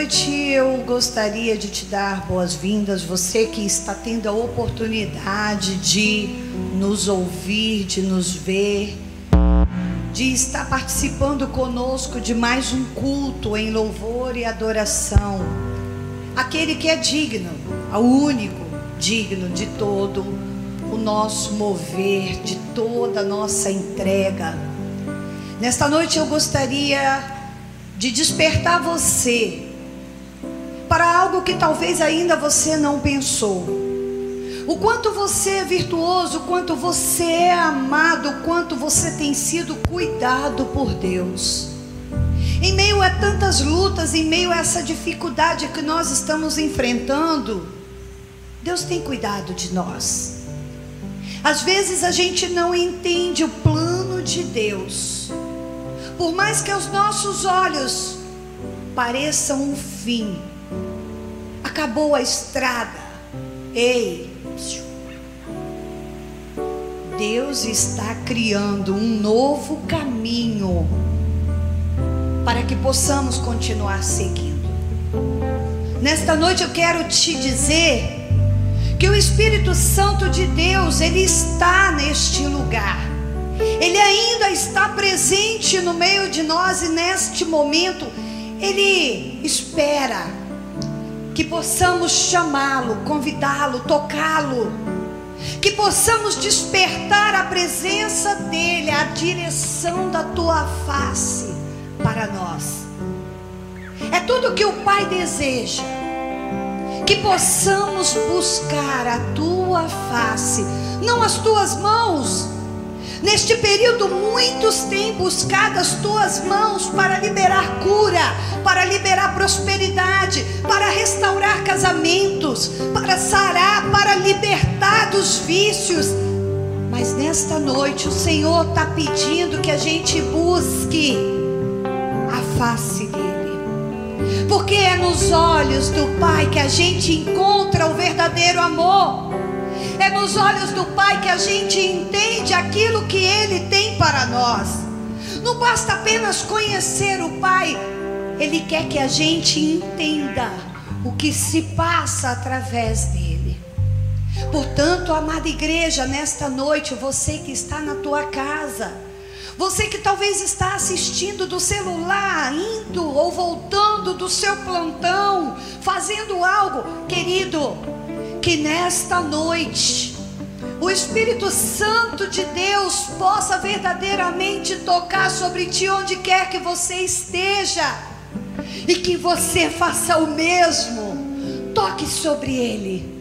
noite eu gostaria de te dar boas-vindas, você que está tendo a oportunidade de nos ouvir, de nos ver, de estar participando conosco de mais um culto em louvor e adoração. Aquele que é digno, o único digno de todo o nosso mover, de toda a nossa entrega. Nesta noite eu gostaria de despertar você para algo que talvez ainda você não pensou. O quanto você é virtuoso, o quanto você é amado, o quanto você tem sido cuidado por Deus. Em meio a tantas lutas, em meio a essa dificuldade que nós estamos enfrentando, Deus tem cuidado de nós. Às vezes a gente não entende o plano de Deus. Por mais que aos nossos olhos pareçam um fim, acabou a estrada. Ei, Deus está criando um novo caminho para que possamos continuar seguindo. Nesta noite eu quero te dizer que o Espírito Santo de Deus, ele está neste lugar. Ele ainda está presente no meio de nós e neste momento ele espera que possamos chamá-lo, convidá-lo, tocá-lo, que possamos despertar a presença dele, a direção da tua face para nós. É tudo que o Pai deseja. Que possamos buscar a tua face, não as tuas mãos, Neste período, muitos têm buscado as tuas mãos para liberar cura, para liberar prosperidade, para restaurar casamentos, para sarar, para libertar dos vícios. Mas nesta noite, o Senhor está pedindo que a gente busque a face dEle, porque é nos olhos do Pai que a gente encontra o verdadeiro amor. É nos olhos do Pai que a gente entende aquilo que Ele tem para nós. Não basta apenas conhecer o Pai, Ele quer que a gente entenda o que se passa através dele. Portanto, amada igreja, nesta noite, você que está na tua casa, você que talvez está assistindo do celular, indo ou voltando do seu plantão, fazendo algo, querido, que nesta noite o Espírito Santo de Deus possa verdadeiramente tocar sobre ti onde quer que você esteja e que você faça o mesmo. Toque sobre ele.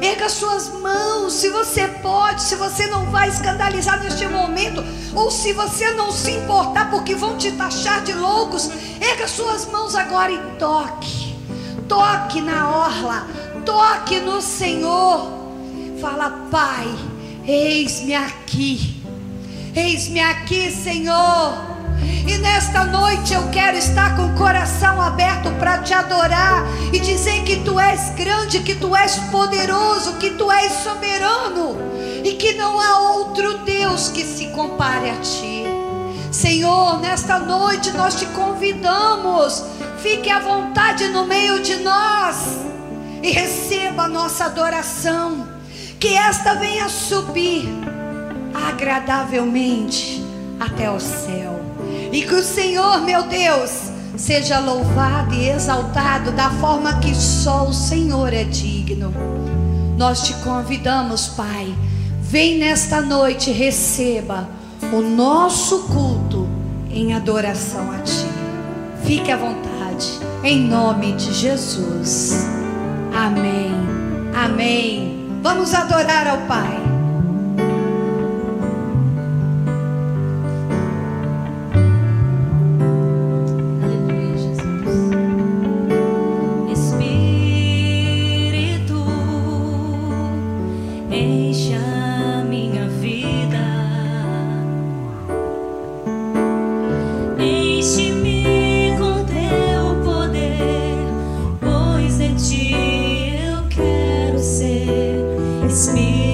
Erga suas mãos, se você pode, se você não vai escandalizar neste momento, ou se você não se importar porque vão te taxar de loucos, erga suas mãos agora e toque. Toque na orla, toque no Senhor. Fala, Pai, eis-me aqui. Eis-me aqui, Senhor. E nesta noite eu quero estar com o coração aberto para te adorar e dizer que tu és grande, que tu és poderoso, que tu és soberano e que não há outro Deus que se compare a ti. Senhor, nesta noite nós te convidamos, fique à vontade no meio de nós e receba a nossa adoração. Que esta venha subir agradavelmente até o céu. E que o Senhor, meu Deus, seja louvado e exaltado da forma que só o Senhor é digno. Nós te convidamos, Pai, vem nesta noite, receba o nosso culto em adoração a Ti. Fique à vontade, em nome de Jesus. Amém. Amém. Vamos adorar ao Pai. Espírito.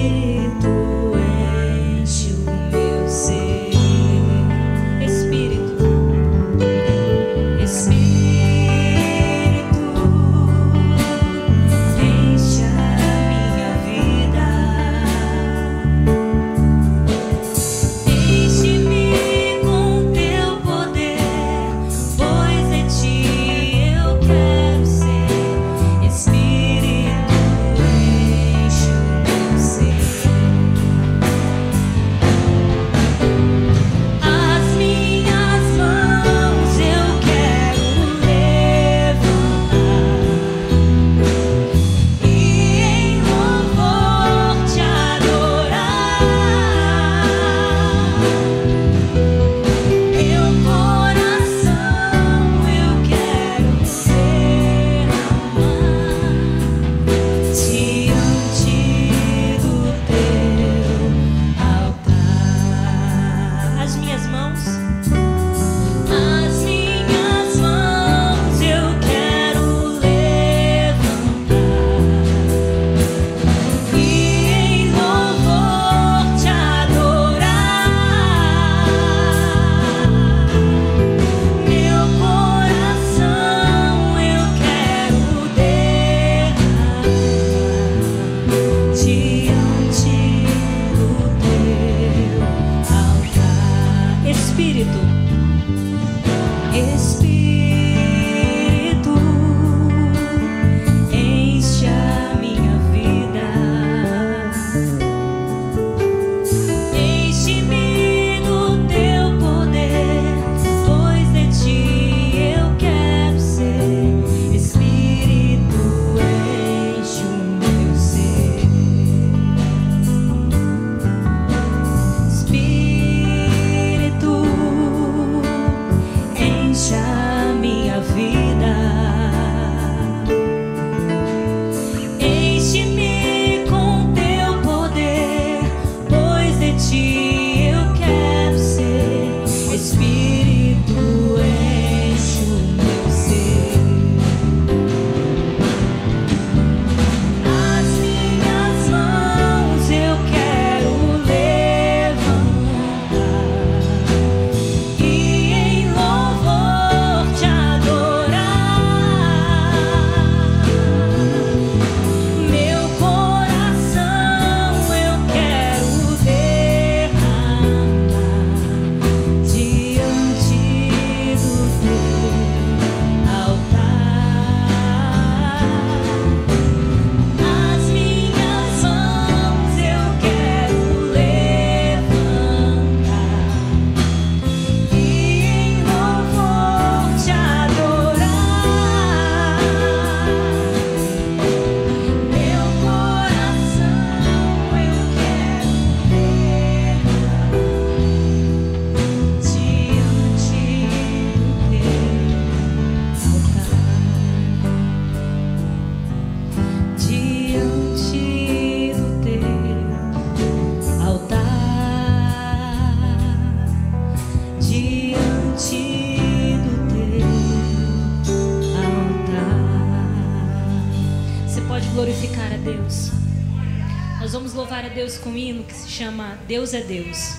Deus é Deus.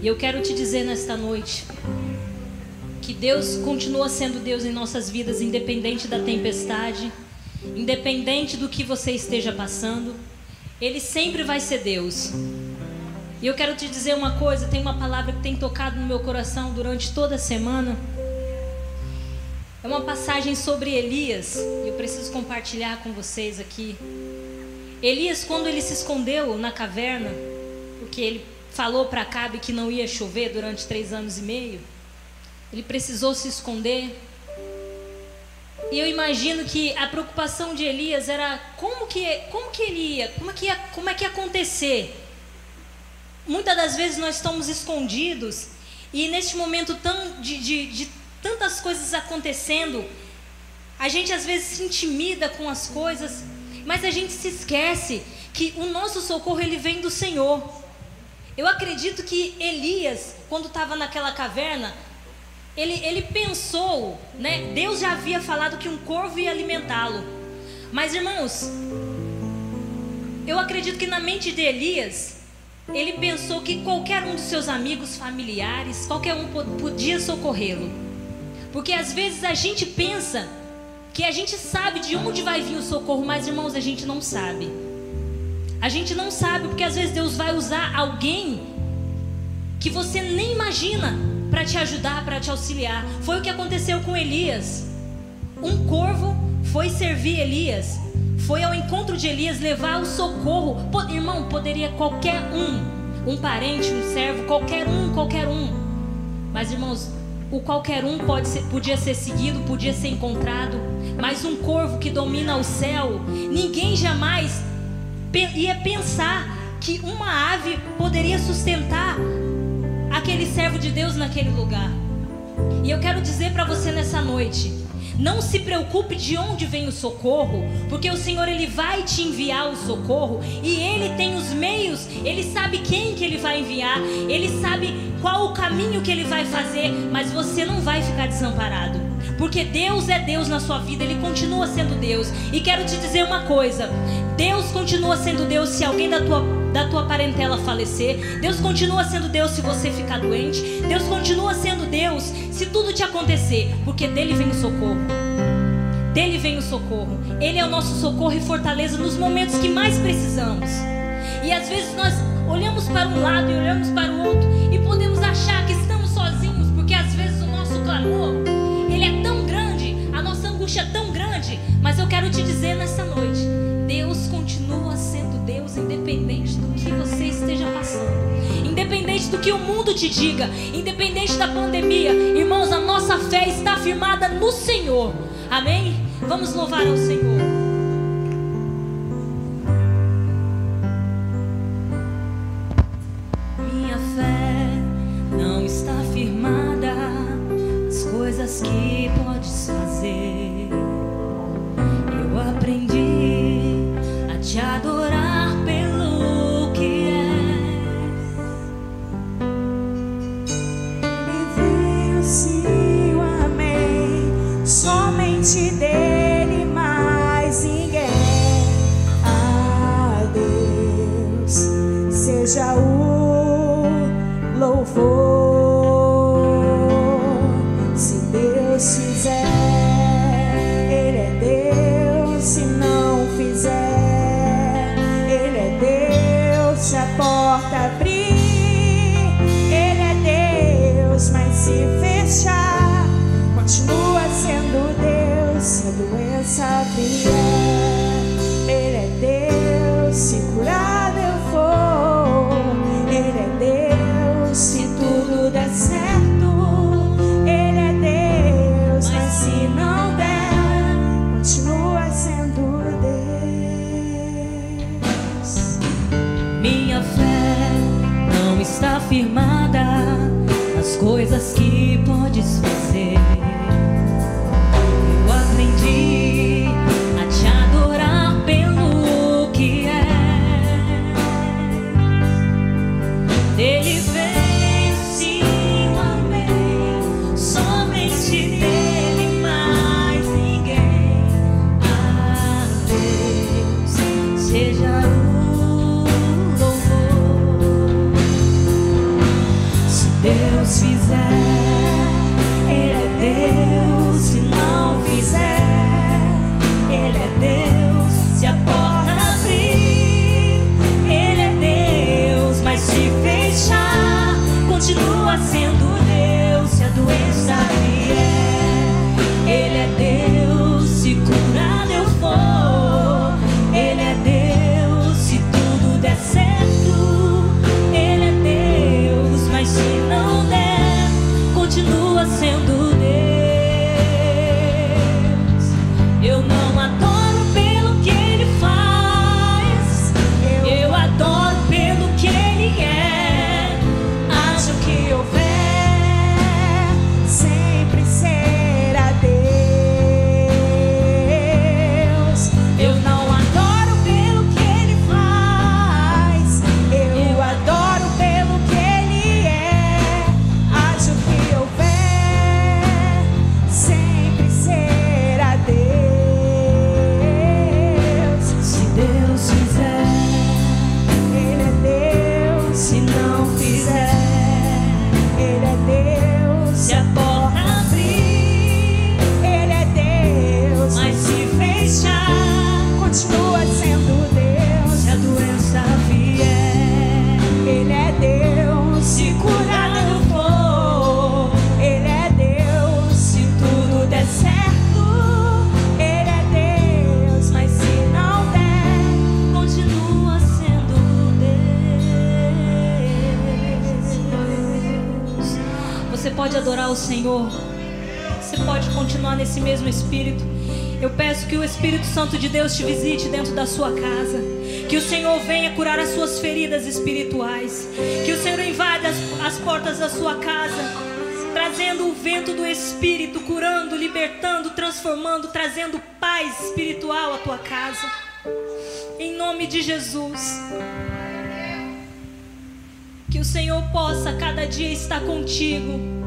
E eu quero te dizer nesta noite que Deus continua sendo Deus em nossas vidas, independente da tempestade, independente do que você esteja passando. Ele sempre vai ser Deus. E eu quero te dizer uma coisa: tem uma palavra que tem tocado no meu coração durante toda a semana. É uma passagem sobre Elias, e eu preciso compartilhar com vocês aqui. Elias, quando ele se escondeu na caverna, porque ele falou para Acabe que não ia chover durante três anos e meio, ele precisou se esconder. E eu imagino que a preocupação de Elias era como que, como que ele ia, como é que ia, como é que ia acontecer. Muitas das vezes nós estamos escondidos e neste momento tão de, de, de tantas coisas acontecendo, a gente às vezes se intimida com as coisas, mas a gente se esquece que o nosso socorro ele vem do Senhor. Eu acredito que Elias, quando estava naquela caverna, ele, ele pensou, né? Deus já havia falado que um corvo ia alimentá-lo. Mas irmãos, eu acredito que na mente de Elias, ele pensou que qualquer um dos seus amigos, familiares, qualquer um podia socorrê-lo. Porque às vezes a gente pensa que a gente sabe de onde vai vir o socorro, mas irmãos, a gente não sabe. A gente não sabe porque às vezes Deus vai usar alguém que você nem imagina para te ajudar, para te auxiliar. Foi o que aconteceu com Elias. Um corvo foi servir Elias, foi ao encontro de Elias levar o socorro. irmão, poderia qualquer um, um parente, um servo, qualquer um, qualquer um. Mas irmãos, o qualquer um pode ser, podia ser seguido, podia ser encontrado, mas um corvo que domina o céu, ninguém jamais ia pensar que uma ave poderia sustentar aquele servo de Deus naquele lugar. E eu quero dizer para você nessa noite, não se preocupe de onde vem o socorro, porque o Senhor ele vai te enviar o socorro e ele tem os meios, ele sabe quem que ele vai enviar, ele sabe qual o caminho que ele vai fazer, mas você não vai ficar desamparado. Porque Deus é Deus na sua vida, Ele continua sendo Deus. E quero te dizer uma coisa: Deus continua sendo Deus se alguém da tua, da tua parentela falecer. Deus continua sendo Deus se você ficar doente. Deus continua sendo Deus se tudo te acontecer, porque dele vem o socorro. Dele vem o socorro. Ele é o nosso socorro e fortaleza nos momentos que mais precisamos. E às vezes nós olhamos para um lado e olhamos para o outro e podemos achar que estamos sozinhos, porque às vezes o nosso clamor, ele é tão grande, a nossa angústia é tão grande, mas eu quero te dizer nessa noite, Deus continua sendo Deus independente do que você esteja passando. Independente do que o mundo te diga, independente da pandemia, irmãos, a nossa fé está firmada no Senhor. Amém? Vamos louvar ao Senhor. Que podes fazer. te visite dentro da sua casa. Que o Senhor venha curar as suas feridas espirituais. Que o Senhor invada as, as portas da sua casa trazendo o vento do Espírito, curando, libertando, transformando, trazendo paz espiritual à tua casa. Em nome de Jesus. Que o Senhor possa cada dia estar contigo.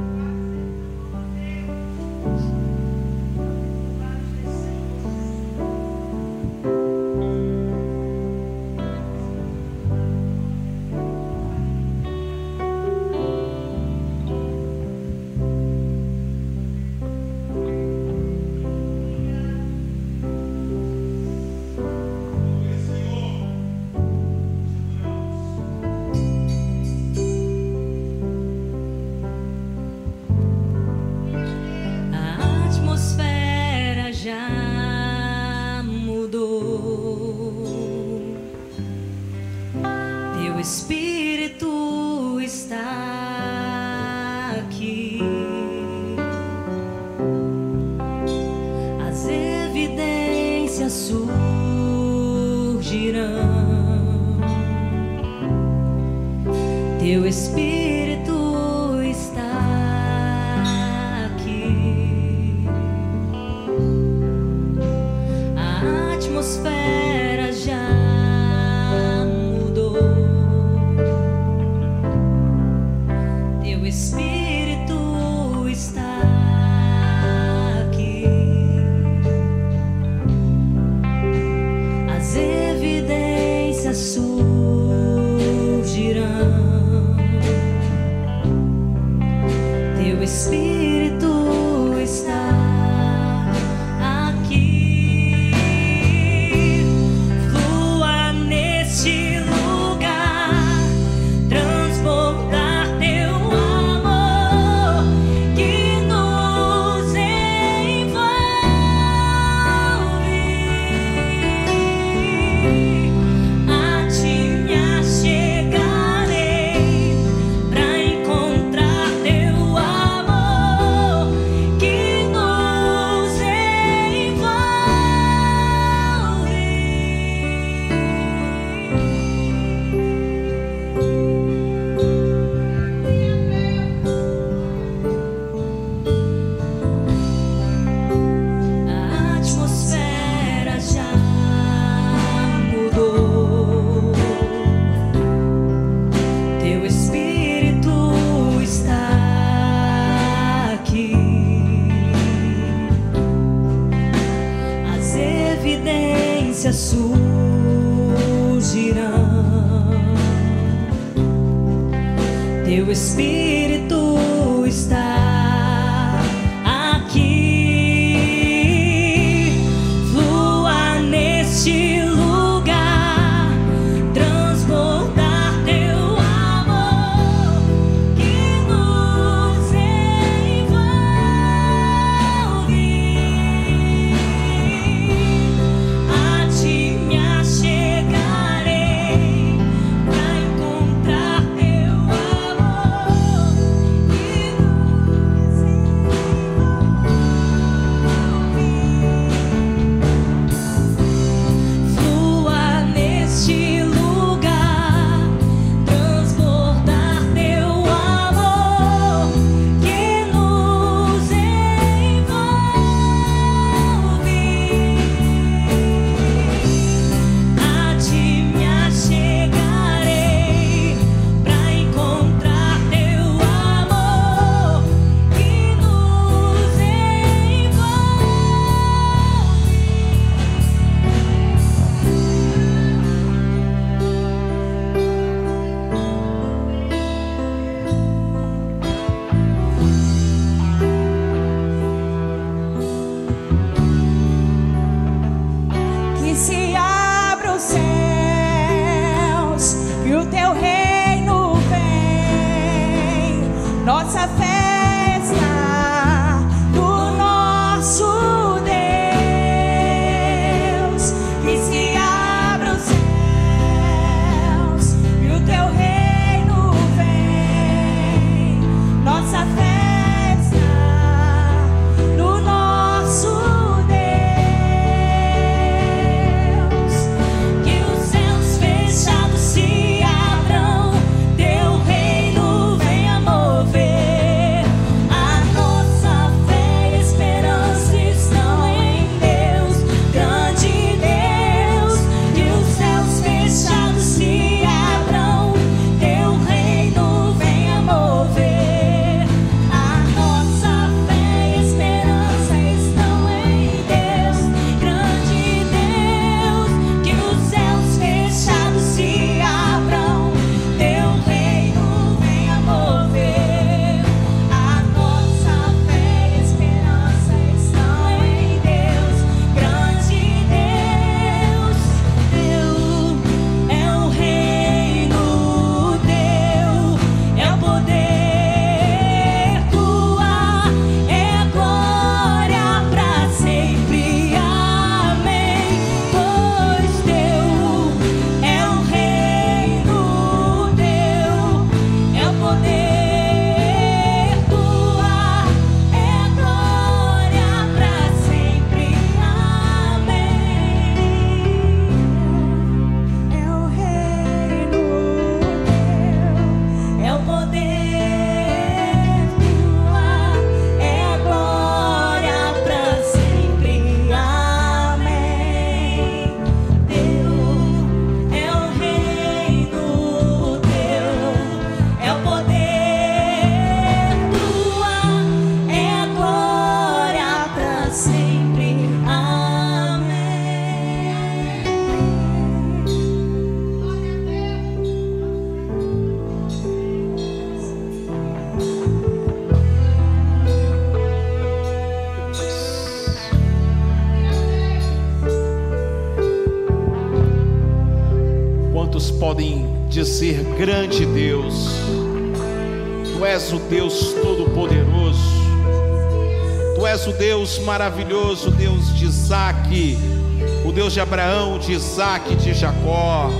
De Abraão, de Isaac, de Jacó.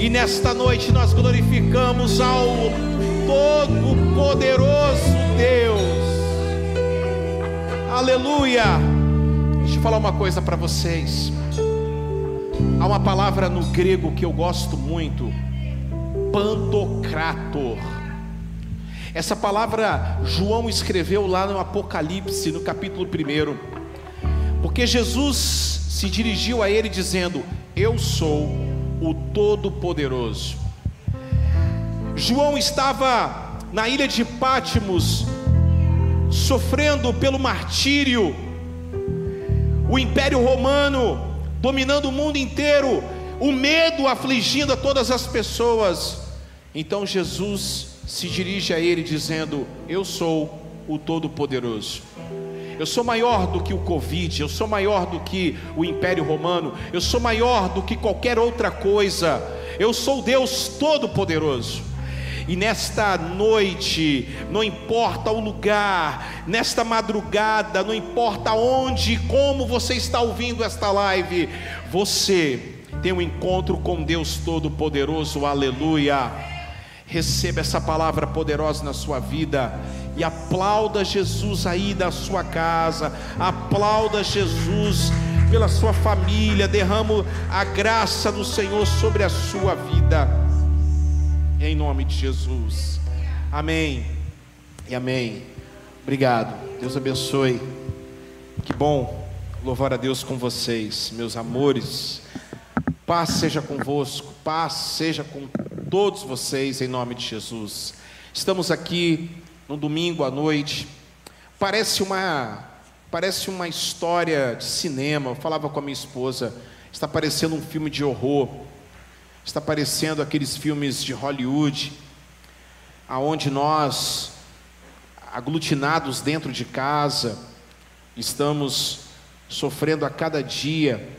E nesta noite nós glorificamos ao Todo-Poderoso Deus. Aleluia! Deixa eu falar uma coisa para vocês. Há uma palavra no grego que eu gosto muito, pantocrator. Essa palavra João escreveu lá no Apocalipse, no capítulo 1, porque Jesus se dirigiu a ele dizendo: Eu sou o Todo-Poderoso. João estava na ilha de Pátimos, sofrendo pelo martírio, o Império Romano dominando o mundo inteiro, o medo afligindo a todas as pessoas. Então Jesus se dirige a ele dizendo: Eu sou o Todo-Poderoso. Eu sou maior do que o Covid, eu sou maior do que o Império Romano, eu sou maior do que qualquer outra coisa. Eu sou Deus Todo-Poderoso. E nesta noite, não importa o lugar, nesta madrugada, não importa onde, como você está ouvindo esta live, você tem um encontro com Deus Todo-Poderoso, aleluia. Receba essa palavra poderosa na sua vida e aplauda Jesus aí da sua casa, aplauda Jesus pela sua família, derramo a graça do Senhor sobre a sua vida em nome de Jesus. Amém. E amém. Obrigado. Deus abençoe. Que bom louvar a Deus com vocês, meus amores. Paz seja convosco, paz seja com todos vocês em nome de Jesus. Estamos aqui no domingo à noite. Parece uma parece uma história de cinema. Eu falava com a minha esposa, está parecendo um filme de horror. Está parecendo aqueles filmes de Hollywood, aonde nós, aglutinados dentro de casa, estamos sofrendo a cada dia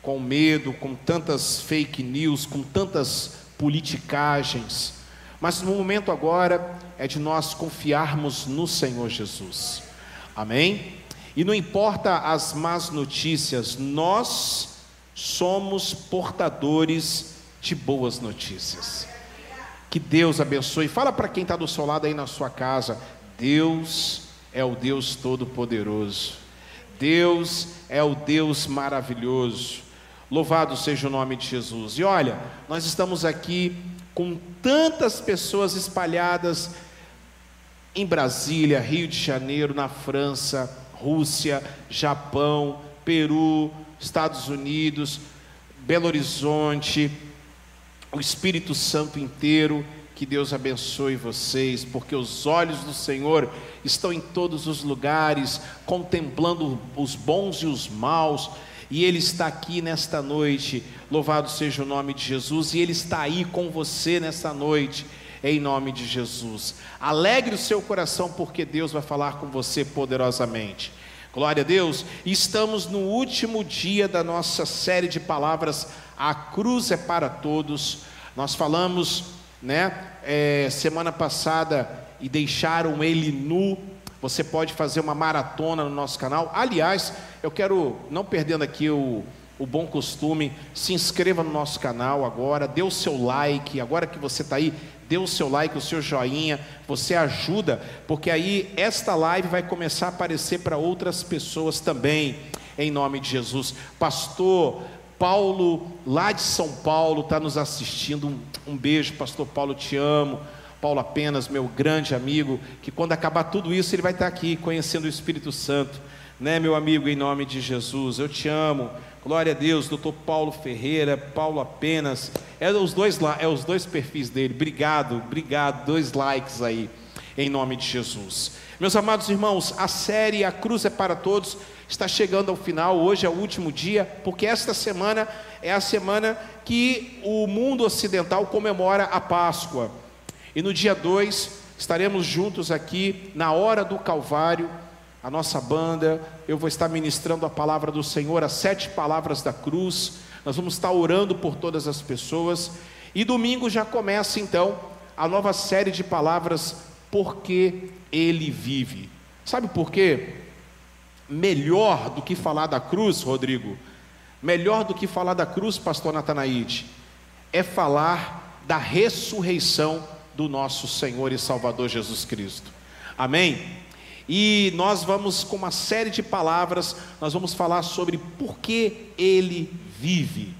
com medo, com tantas fake news, com tantas politicagens. Mas no momento agora é de nós confiarmos no Senhor Jesus. Amém? E não importa as más notícias, nós somos portadores de boas notícias. Que Deus abençoe. Fala para quem está do seu lado aí na sua casa: Deus é o Deus Todo-Poderoso. Deus é o Deus maravilhoso. Louvado seja o nome de Jesus. E olha, nós estamos aqui com tantas pessoas espalhadas em Brasília, Rio de Janeiro, na França, Rússia, Japão, Peru, Estados Unidos, Belo Horizonte, o Espírito Santo inteiro. Que Deus abençoe vocês, porque os olhos do Senhor estão em todos os lugares, contemplando os bons e os maus, e Ele está aqui nesta noite. Louvado seja o nome de Jesus, e Ele está aí com você nesta noite, em nome de Jesus. Alegre o seu coração, porque Deus vai falar com você poderosamente. Glória a Deus. Estamos no último dia da nossa série de palavras. A cruz é para todos. Nós falamos, né, é, semana passada e deixaram ele nu. Você pode fazer uma maratona no nosso canal. Aliás, eu quero, não perdendo aqui o, o bom costume, se inscreva no nosso canal agora, dê o seu like. Agora que você está aí, dê o seu like, o seu joinha, você ajuda, porque aí esta live vai começar a aparecer para outras pessoas também, em nome de Jesus. Pastor Paulo, lá de São Paulo, está nos assistindo. Um, um, beijo, Pastor Paulo, te amo. Paulo apenas, meu grande amigo, que quando acabar tudo isso, ele vai estar aqui conhecendo o Espírito Santo, né, meu amigo, em nome de Jesus. Eu te amo. Glória a Deus, doutor Paulo Ferreira, Paulo apenas. É os dois lá, é os dois perfis dele. Obrigado, obrigado. Dois likes aí, em nome de Jesus. Meus amados irmãos, a série A Cruz é para Todos está chegando ao final, hoje é o último dia, porque esta semana é a semana que o mundo ocidental comemora a Páscoa. E no dia 2 estaremos juntos aqui na hora do Calvário, a nossa banda, eu vou estar ministrando a palavra do Senhor, as sete palavras da cruz. Nós vamos estar orando por todas as pessoas. E domingo já começa então a nova série de palavras porque ele vive. Sabe por quê? melhor do que falar da cruz, Rodrigo, melhor do que falar da cruz, pastor Natanaide, é falar da ressurreição do nosso Senhor e Salvador Jesus Cristo. Amém? E nós vamos com uma série de palavras, nós vamos falar sobre por que ele vive.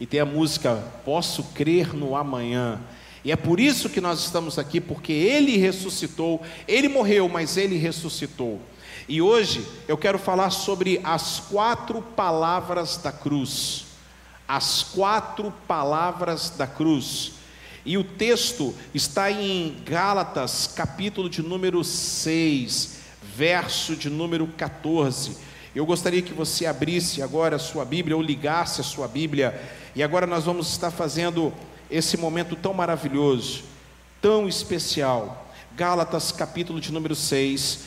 E tem a música Posso crer no amanhã. E é por isso que nós estamos aqui, porque ele ressuscitou, ele morreu, mas ele ressuscitou. E hoje eu quero falar sobre as quatro palavras da cruz. As quatro palavras da cruz. E o texto está em Gálatas, capítulo de número 6, verso de número 14. Eu gostaria que você abrisse agora a sua Bíblia ou ligasse a sua Bíblia. E agora nós vamos estar fazendo esse momento tão maravilhoso, tão especial. Gálatas, capítulo de número 6,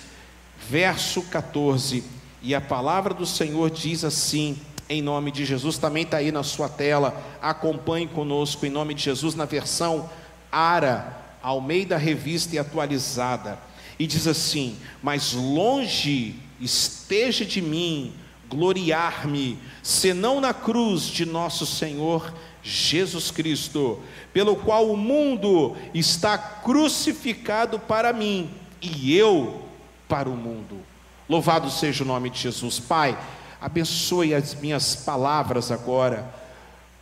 verso 14. E a palavra do Senhor diz assim, em nome de Jesus, também está aí na sua tela, acompanhe conosco, em nome de Jesus, na versão Ara, Almeida Revista e Atualizada. E diz assim: Mas longe esteja de mim gloriar-me, senão na cruz de nosso Senhor Jesus Cristo, pelo qual o mundo está crucificado para mim e eu para o mundo. Louvado seja o nome de Jesus. Pai, abençoe as minhas palavras agora.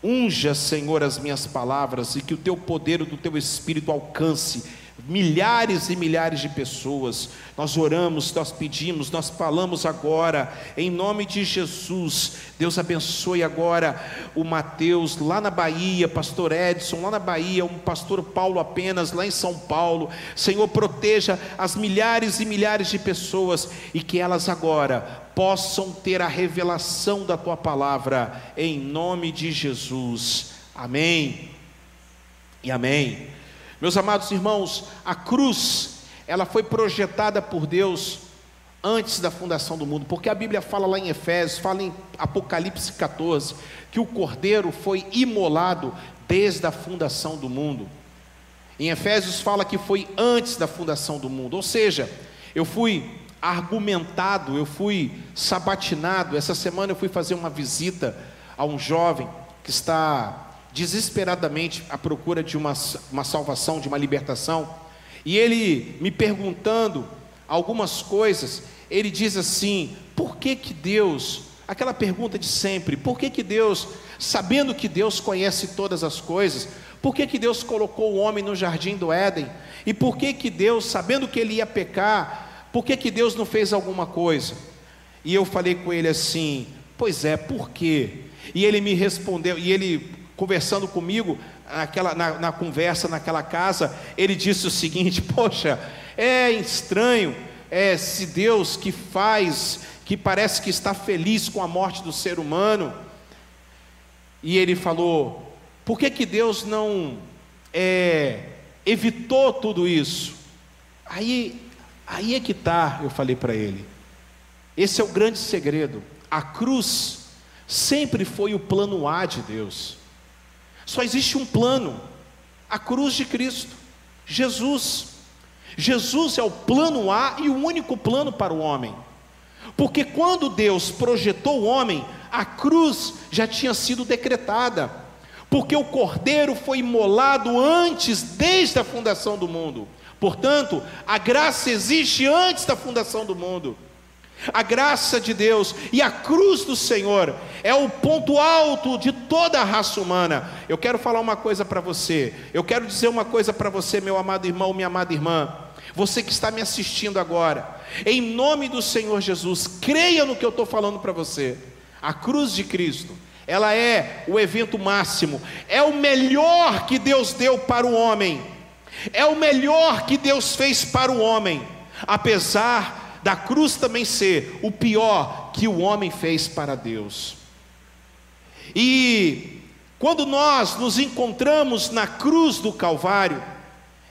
Unja, Senhor, as minhas palavras e que o teu poder, o do teu espírito alcance milhares e milhares de pessoas. Nós oramos, nós pedimos, nós falamos agora, em nome de Jesus. Deus abençoe agora o Mateus lá na Bahia, pastor Edson lá na Bahia, um pastor Paulo apenas lá em São Paulo. Senhor, proteja as milhares e milhares de pessoas e que elas agora possam ter a revelação da tua palavra, em nome de Jesus. Amém. E amém. Meus amados irmãos, a cruz, ela foi projetada por Deus antes da fundação do mundo, porque a Bíblia fala lá em Efésios, fala em Apocalipse 14, que o cordeiro foi imolado desde a fundação do mundo. Em Efésios fala que foi antes da fundação do mundo, ou seja, eu fui argumentado, eu fui sabatinado. Essa semana eu fui fazer uma visita a um jovem que está desesperadamente à procura de uma, uma salvação, de uma libertação, e ele me perguntando algumas coisas, ele diz assim: por que que Deus, aquela pergunta de sempre, por que que Deus, sabendo que Deus conhece todas as coisas, por que que Deus colocou o homem no jardim do Éden? E por que que Deus, sabendo que ele ia pecar, por que que Deus não fez alguma coisa? E eu falei com ele assim: pois é, por quê? E ele me respondeu, e ele conversando comigo, naquela, na, na conversa naquela casa, ele disse o seguinte: Poxa, é estranho, é se Deus que faz, que parece que está feliz com a morte do ser humano. E ele falou: Por que que Deus não é, evitou tudo isso? Aí, aí é que está, eu falei para ele. Esse é o grande segredo. A cruz sempre foi o plano A de Deus. Só existe um plano: a cruz de Cristo, Jesus. Jesus é o plano A e o único plano para o homem. Porque quando Deus projetou o homem, a cruz já tinha sido decretada. Porque o cordeiro foi imolado antes, desde a fundação do mundo. Portanto, a graça existe antes da fundação do mundo. A graça de Deus e a cruz do Senhor é o ponto alto de toda a raça humana. Eu quero falar uma coisa para você. Eu quero dizer uma coisa para você, meu amado irmão, minha amada irmã. Você que está me assistindo agora, em nome do Senhor Jesus, creia no que eu estou falando para você. A cruz de Cristo, ela é o evento máximo, é o melhor que Deus deu para o homem, é o melhor que Deus fez para o homem, apesar da cruz também ser o pior que o homem fez para Deus. E quando nós nos encontramos na cruz do Calvário,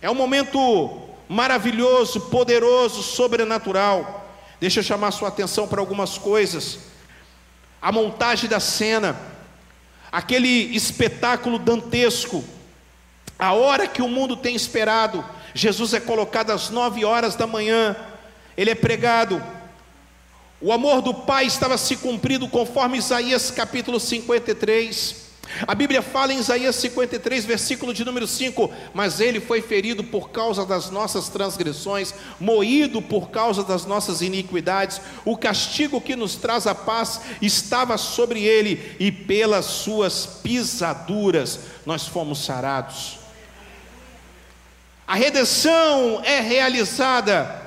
é um momento maravilhoso, poderoso, sobrenatural. Deixa eu chamar sua atenção para algumas coisas. A montagem da cena, aquele espetáculo dantesco, a hora que o mundo tem esperado. Jesus é colocado às nove horas da manhã ele é pregado. O amor do Pai estava se cumprindo conforme Isaías capítulo 53. A Bíblia fala em Isaías 53, versículo de número 5: Mas ele foi ferido por causa das nossas transgressões, moído por causa das nossas iniquidades, o castigo que nos traz a paz estava sobre ele, e pelas suas pisaduras nós fomos sarados. A redenção é realizada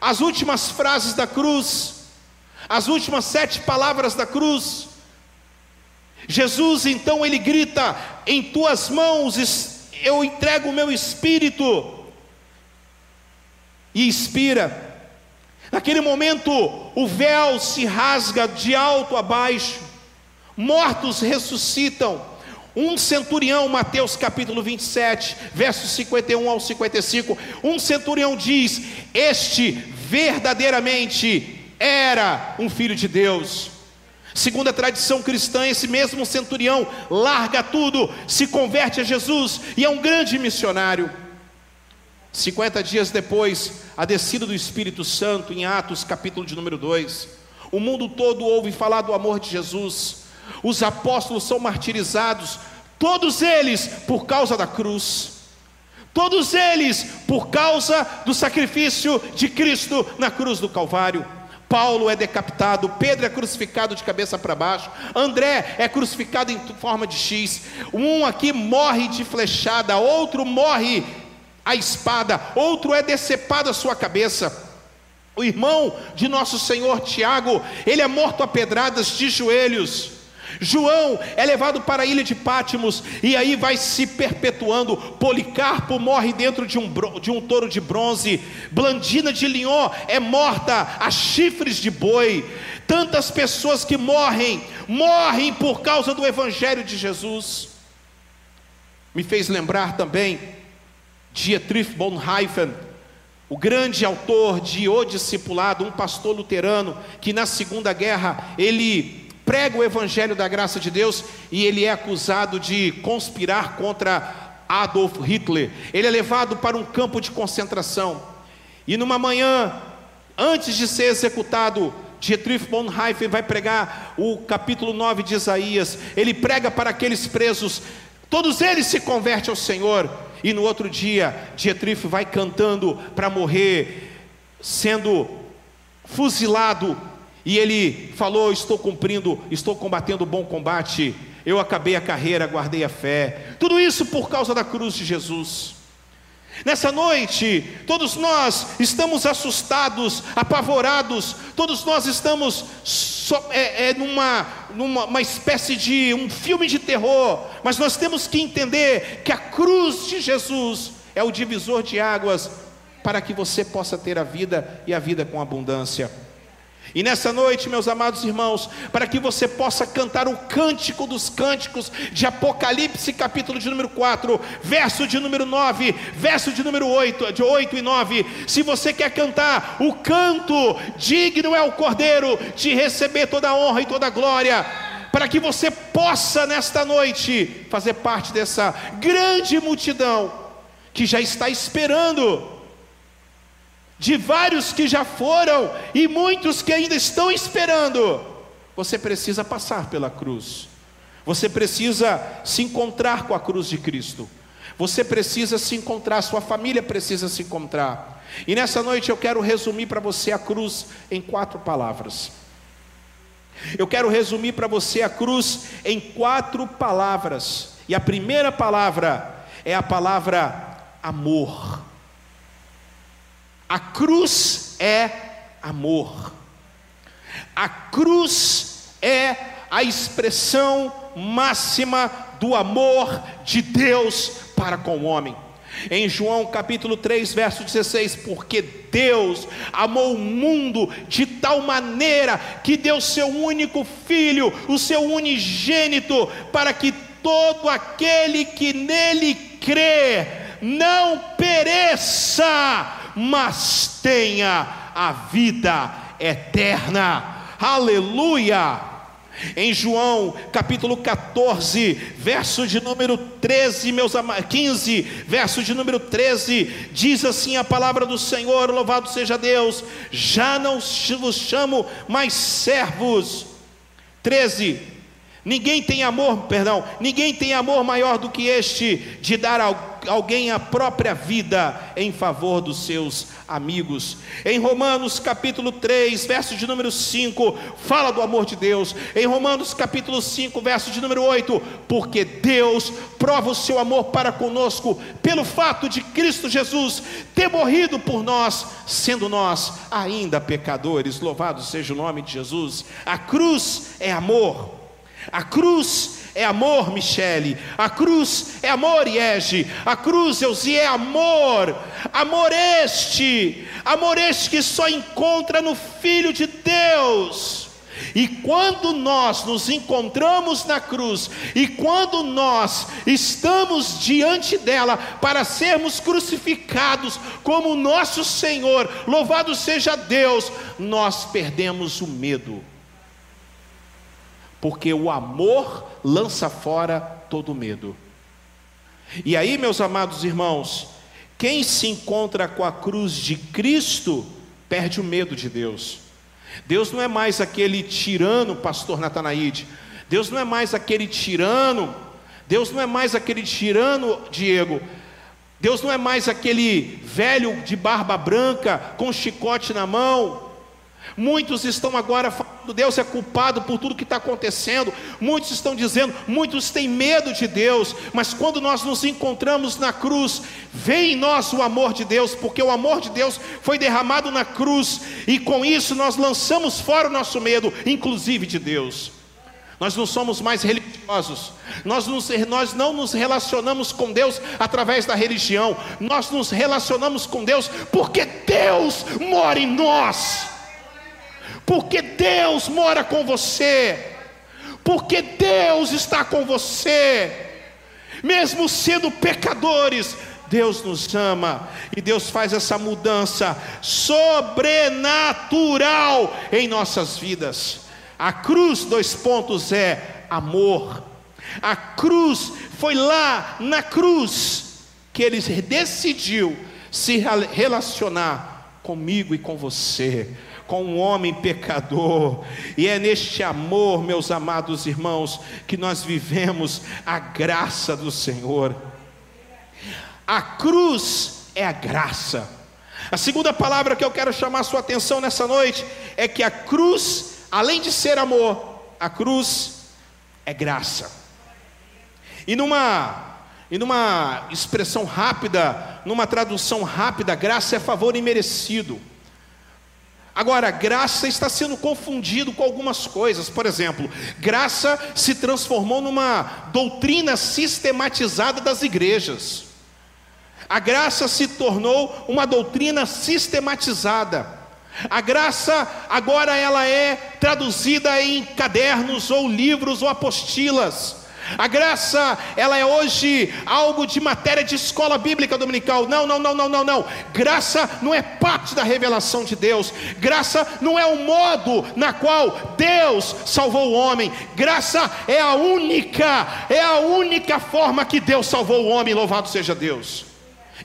as últimas frases da cruz, as últimas sete palavras da cruz. Jesus então ele grita: Em tuas mãos eu entrego o meu espírito. E expira. Naquele momento, o véu se rasga de alto a baixo, mortos ressuscitam um centurião, Mateus capítulo 27, versos 51 ao 55, um centurião diz: Este verdadeiramente era um filho de Deus. Segundo a tradição cristã, esse mesmo centurião larga tudo, se converte a Jesus e é um grande missionário. 50 dias depois, a descida do Espírito Santo, em Atos, capítulo de número 2, o mundo todo ouve falar do amor de Jesus. Os apóstolos são martirizados, todos eles por causa da cruz. Todos eles por causa do sacrifício de Cristo na cruz do Calvário. Paulo é decapitado, Pedro é crucificado de cabeça para baixo, André é crucificado em forma de X. Um aqui morre de flechada, outro morre a espada, outro é decepado a sua cabeça. O irmão de nosso Senhor Tiago, ele é morto a pedradas de joelhos. João é levado para a ilha de Pátimos e aí vai se perpetuando. Policarpo morre dentro de um, de um touro de bronze. Blandina de Lyon é morta a chifres de boi. Tantas pessoas que morrem, morrem por causa do Evangelho de Jesus. Me fez lembrar também Dietrich Bonhoeffer, o grande autor de O Discipulado, um pastor luterano, que na Segunda Guerra ele prega o evangelho da graça de Deus e ele é acusado de conspirar contra Adolf Hitler. Ele é levado para um campo de concentração. E numa manhã, antes de ser executado, Dietrich Bonhoeffer vai pregar o capítulo 9 de Isaías. Ele prega para aqueles presos, todos eles se convertem ao Senhor. E no outro dia, Dietrich vai cantando para morrer, sendo fuzilado. E ele falou: Estou cumprindo, estou combatendo o bom combate. Eu acabei a carreira, guardei a fé. Tudo isso por causa da cruz de Jesus. Nessa noite, todos nós estamos assustados, apavorados, todos nós estamos so, é, é, numa, numa uma espécie de um filme de terror, mas nós temos que entender que a cruz de Jesus é o divisor de águas para que você possa ter a vida e a vida com abundância. E nessa noite, meus amados irmãos, para que você possa cantar o cântico dos cânticos de Apocalipse, capítulo de número 4, verso de número 9, verso de número 8, de 8 e 9. Se você quer cantar o canto, digno é o Cordeiro de receber toda a honra e toda a glória. Para que você possa nesta noite fazer parte dessa grande multidão que já está esperando de vários que já foram e muitos que ainda estão esperando, você precisa passar pela cruz. Você precisa se encontrar com a cruz de Cristo. Você precisa se encontrar, sua família precisa se encontrar. E nessa noite eu quero resumir para você a cruz em quatro palavras. Eu quero resumir para você a cruz em quatro palavras. E a primeira palavra é a palavra amor. A cruz é amor. A cruz é a expressão máxima do amor de Deus para com o homem. Em João capítulo 3, verso 16: Porque Deus amou o mundo de tal maneira que deu seu único filho, o seu unigênito, para que todo aquele que nele crê não pereça, mas tenha a vida eterna. Aleluia! Em João capítulo 14, verso de número 13, meus amados, 15, verso de número 13, diz assim a palavra do Senhor: louvado seja Deus, já não vos chamo mais servos. 13, Ninguém tem amor, perdão, ninguém tem amor maior do que este de dar a alguém a própria vida em favor dos seus amigos. Em Romanos capítulo 3, verso de número 5, fala do amor de Deus. Em Romanos capítulo 5, verso de número 8, porque Deus prova o seu amor para conosco pelo fato de Cristo Jesus ter morrido por nós, sendo nós ainda pecadores. Louvado seja o nome de Jesus. A cruz é amor. A cruz é amor, Michele. A cruz é amor, Iege. A cruz, Eusi, é amor. Amor este. Amor este que só encontra no Filho de Deus. E quando nós nos encontramos na cruz, e quando nós estamos diante dela para sermos crucificados como nosso Senhor, louvado seja Deus, nós perdemos o medo porque o amor lança fora todo medo. E aí, meus amados irmãos, quem se encontra com a cruz de Cristo perde o medo de Deus. Deus não é mais aquele tirano, pastor Natanaide. Deus não é mais aquele tirano. Deus não é mais aquele tirano, Diego. Deus não é mais aquele velho de barba branca com chicote na mão. Muitos estão agora falando, Deus é culpado por tudo que está acontecendo. Muitos estão dizendo, muitos têm medo de Deus. Mas quando nós nos encontramos na cruz, vem em nós o amor de Deus, porque o amor de Deus foi derramado na cruz, e com isso nós lançamos fora o nosso medo, inclusive de Deus. Nós não somos mais religiosos, nós, nos, nós não nos relacionamos com Deus através da religião, nós nos relacionamos com Deus porque Deus mora em nós porque Deus mora com você, porque Deus está com você, mesmo sendo pecadores, Deus nos ama e Deus faz essa mudança sobrenatural em nossas vidas. A cruz, dois pontos, é amor. A cruz foi lá na cruz que ele decidiu se relacionar comigo e com você com um homem pecador, e é neste amor, meus amados irmãos, que nós vivemos a graça do Senhor. A cruz é a graça. A segunda palavra que eu quero chamar sua atenção nessa noite é que a cruz, além de ser amor, a cruz é graça. E numa e numa expressão rápida, numa tradução rápida, graça é favor imerecido. Agora, graça está sendo confundido com algumas coisas. Por exemplo, graça se transformou numa doutrina sistematizada das igrejas. A graça se tornou uma doutrina sistematizada. A graça agora ela é traduzida em cadernos ou livros ou apostilas. A graça, ela é hoje algo de matéria de escola bíblica dominical. Não, não, não, não, não, não. Graça não é parte da revelação de Deus. Graça não é o modo na qual Deus salvou o homem. Graça é a única, é a única forma que Deus salvou o homem. Louvado seja Deus.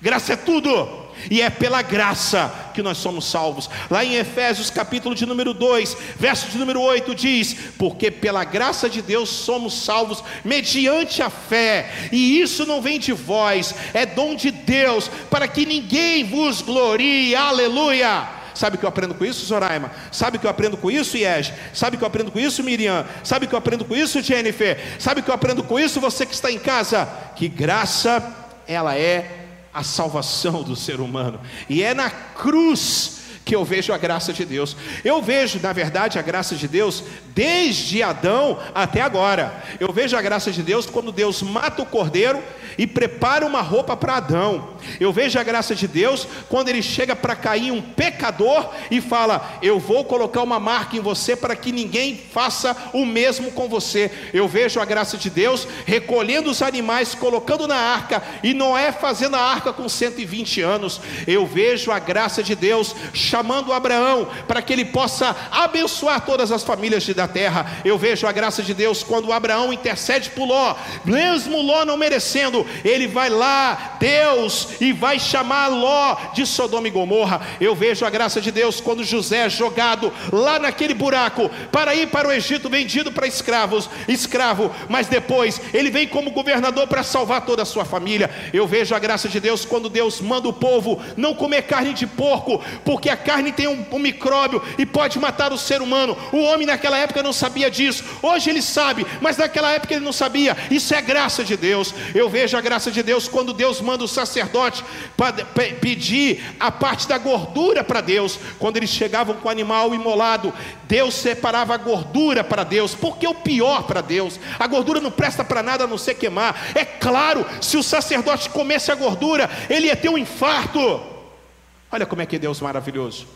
Graça é tudo e é pela graça que nós somos salvos. Lá em Efésios, capítulo de número 2, verso de número 8, diz: Porque pela graça de Deus somos salvos mediante a fé, e isso não vem de vós, é dom de Deus, para que ninguém vos glorie, aleluia. Sabe o que eu aprendo com isso, Zoraima? Sabe o que eu aprendo com isso, Iege? Sabe o que eu aprendo com isso, Miriam? Sabe o que eu aprendo com isso, Jennifer? Sabe o que eu aprendo com isso, você que está em casa? Que graça, ela é a salvação do ser humano. E é na cruz que eu vejo a graça de Deus. Eu vejo, na verdade, a graça de Deus desde Adão até agora. Eu vejo a graça de Deus quando Deus mata o cordeiro e prepara uma roupa para Adão. Eu vejo a graça de Deus quando ele chega para Caim, um pecador, e fala: Eu vou colocar uma marca em você para que ninguém faça o mesmo com você. Eu vejo a graça de Deus recolhendo os animais, colocando na arca, e Noé fazendo a arca com 120 anos. Eu vejo a graça de Deus chamando Abraão para que ele possa abençoar todas as famílias da terra. Eu vejo a graça de Deus quando Abraão intercede por Ló, mesmo Ló não merecendo, ele vai lá, Deus, e vai chamar Ló de Sodoma e Gomorra. Eu vejo a graça de Deus quando José é jogado lá naquele buraco para ir para o Egito, vendido para escravos, escravo, mas depois ele vem como governador para salvar toda a sua família. Eu vejo a graça de Deus quando Deus manda o povo não comer carne de porco, porque a carne tem um, um micróbio e pode matar o ser humano. O homem naquela época não sabia disso, hoje ele sabe, mas naquela época ele não sabia. Isso é graça de Deus. Eu vejo a graça de Deus quando Deus manda o sacerdote pedir a parte da gordura para Deus. Quando eles chegavam com o animal imolado, Deus separava a gordura para Deus, porque é o pior para Deus. A gordura não presta para nada a não ser queimar. É claro, se o sacerdote comesse a gordura, ele ia ter um infarto. Olha como é que Deus maravilhoso.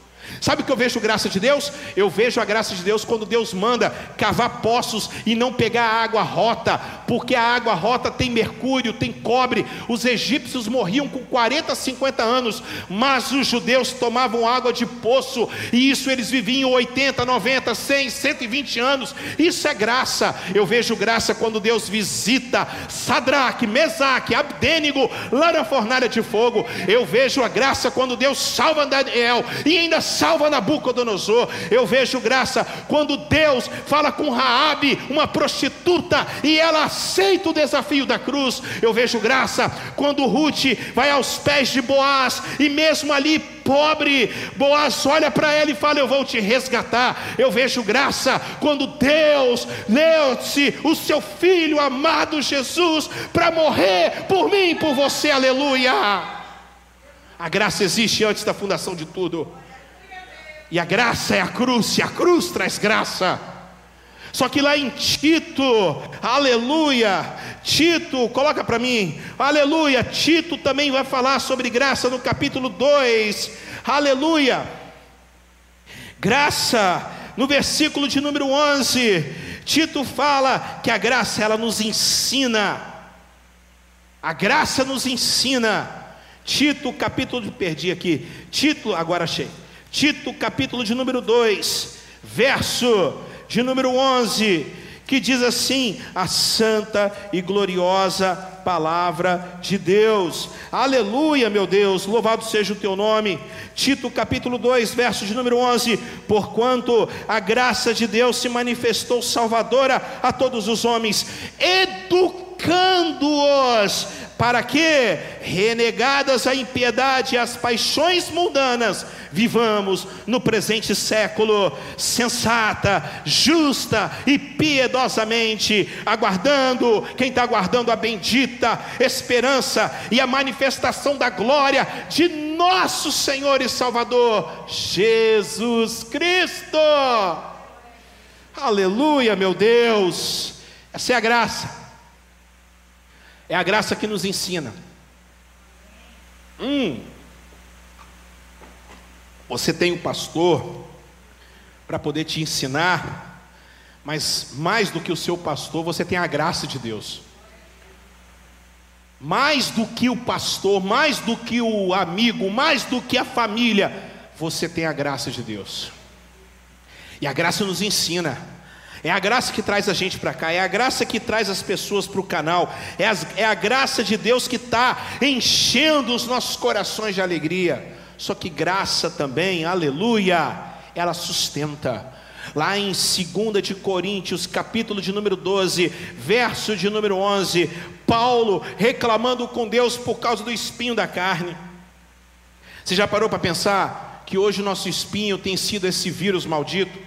Sabe o que eu vejo graça de Deus? Eu vejo a graça de Deus quando Deus manda cavar poços e não pegar a água rota, porque a água rota tem mercúrio, tem cobre. Os egípcios morriam com 40, 50 anos, mas os judeus tomavam água de poço, e isso eles viviam 80, 90, 100, 120 anos. Isso é graça. Eu vejo graça quando Deus visita Sadraque, Mesaque, Abdênigo lá na fornalha de fogo. Eu vejo a graça quando Deus salva Daniel e ainda salva Nabucodonosor. Eu vejo graça quando Deus fala com Raabe, uma prostituta, e ela aceita o desafio da cruz. Eu vejo graça quando Ruth vai aos pés de Boaz e mesmo ali pobre, Boaz olha para ela e fala: Eu vou te resgatar. Eu vejo graça quando Deus deu-se o seu filho amado Jesus para morrer por mim por você, aleluia. A graça existe antes da fundação de tudo. E a graça é a cruz, e a cruz traz graça. Só que lá em Tito, aleluia, Tito, coloca para mim, aleluia, Tito também vai falar sobre graça no capítulo 2, aleluia. Graça, no versículo de número 11, Tito fala que a graça ela nos ensina, a graça nos ensina Tito, capítulo, perdi aqui, Tito, agora achei. Tito, capítulo de número 2, verso de número 11, que diz assim: a santa e gloriosa palavra de Deus. Aleluia, meu Deus, louvado seja o teu nome. Tito capítulo 2, verso de número 11: Porquanto a graça de Deus se manifestou salvadora a todos os homens, educando-os para que, renegadas a impiedade e as paixões mundanas, vivamos no presente século sensata, justa e piedosamente, aguardando, quem está aguardando a bendita esperança e a manifestação da glória de nosso Senhor e Salvador, Jesus Cristo. Aleluia, meu Deus, essa é a graça. É a graça que nos ensina. Hum. Você tem um pastor para poder te ensinar, mas mais do que o seu pastor, você tem a graça de Deus. Mais do que o pastor, mais do que o amigo, mais do que a família, você tem a graça de Deus. E a graça nos ensina. É a graça que traz a gente para cá, é a graça que traz as pessoas para o canal, é, as, é a graça de Deus que está enchendo os nossos corações de alegria. Só que graça também, aleluia, ela sustenta. Lá em 2 de Coríntios, capítulo de número 12, verso de número 11, Paulo reclamando com Deus por causa do espinho da carne. Você já parou para pensar que hoje o nosso espinho tem sido esse vírus maldito?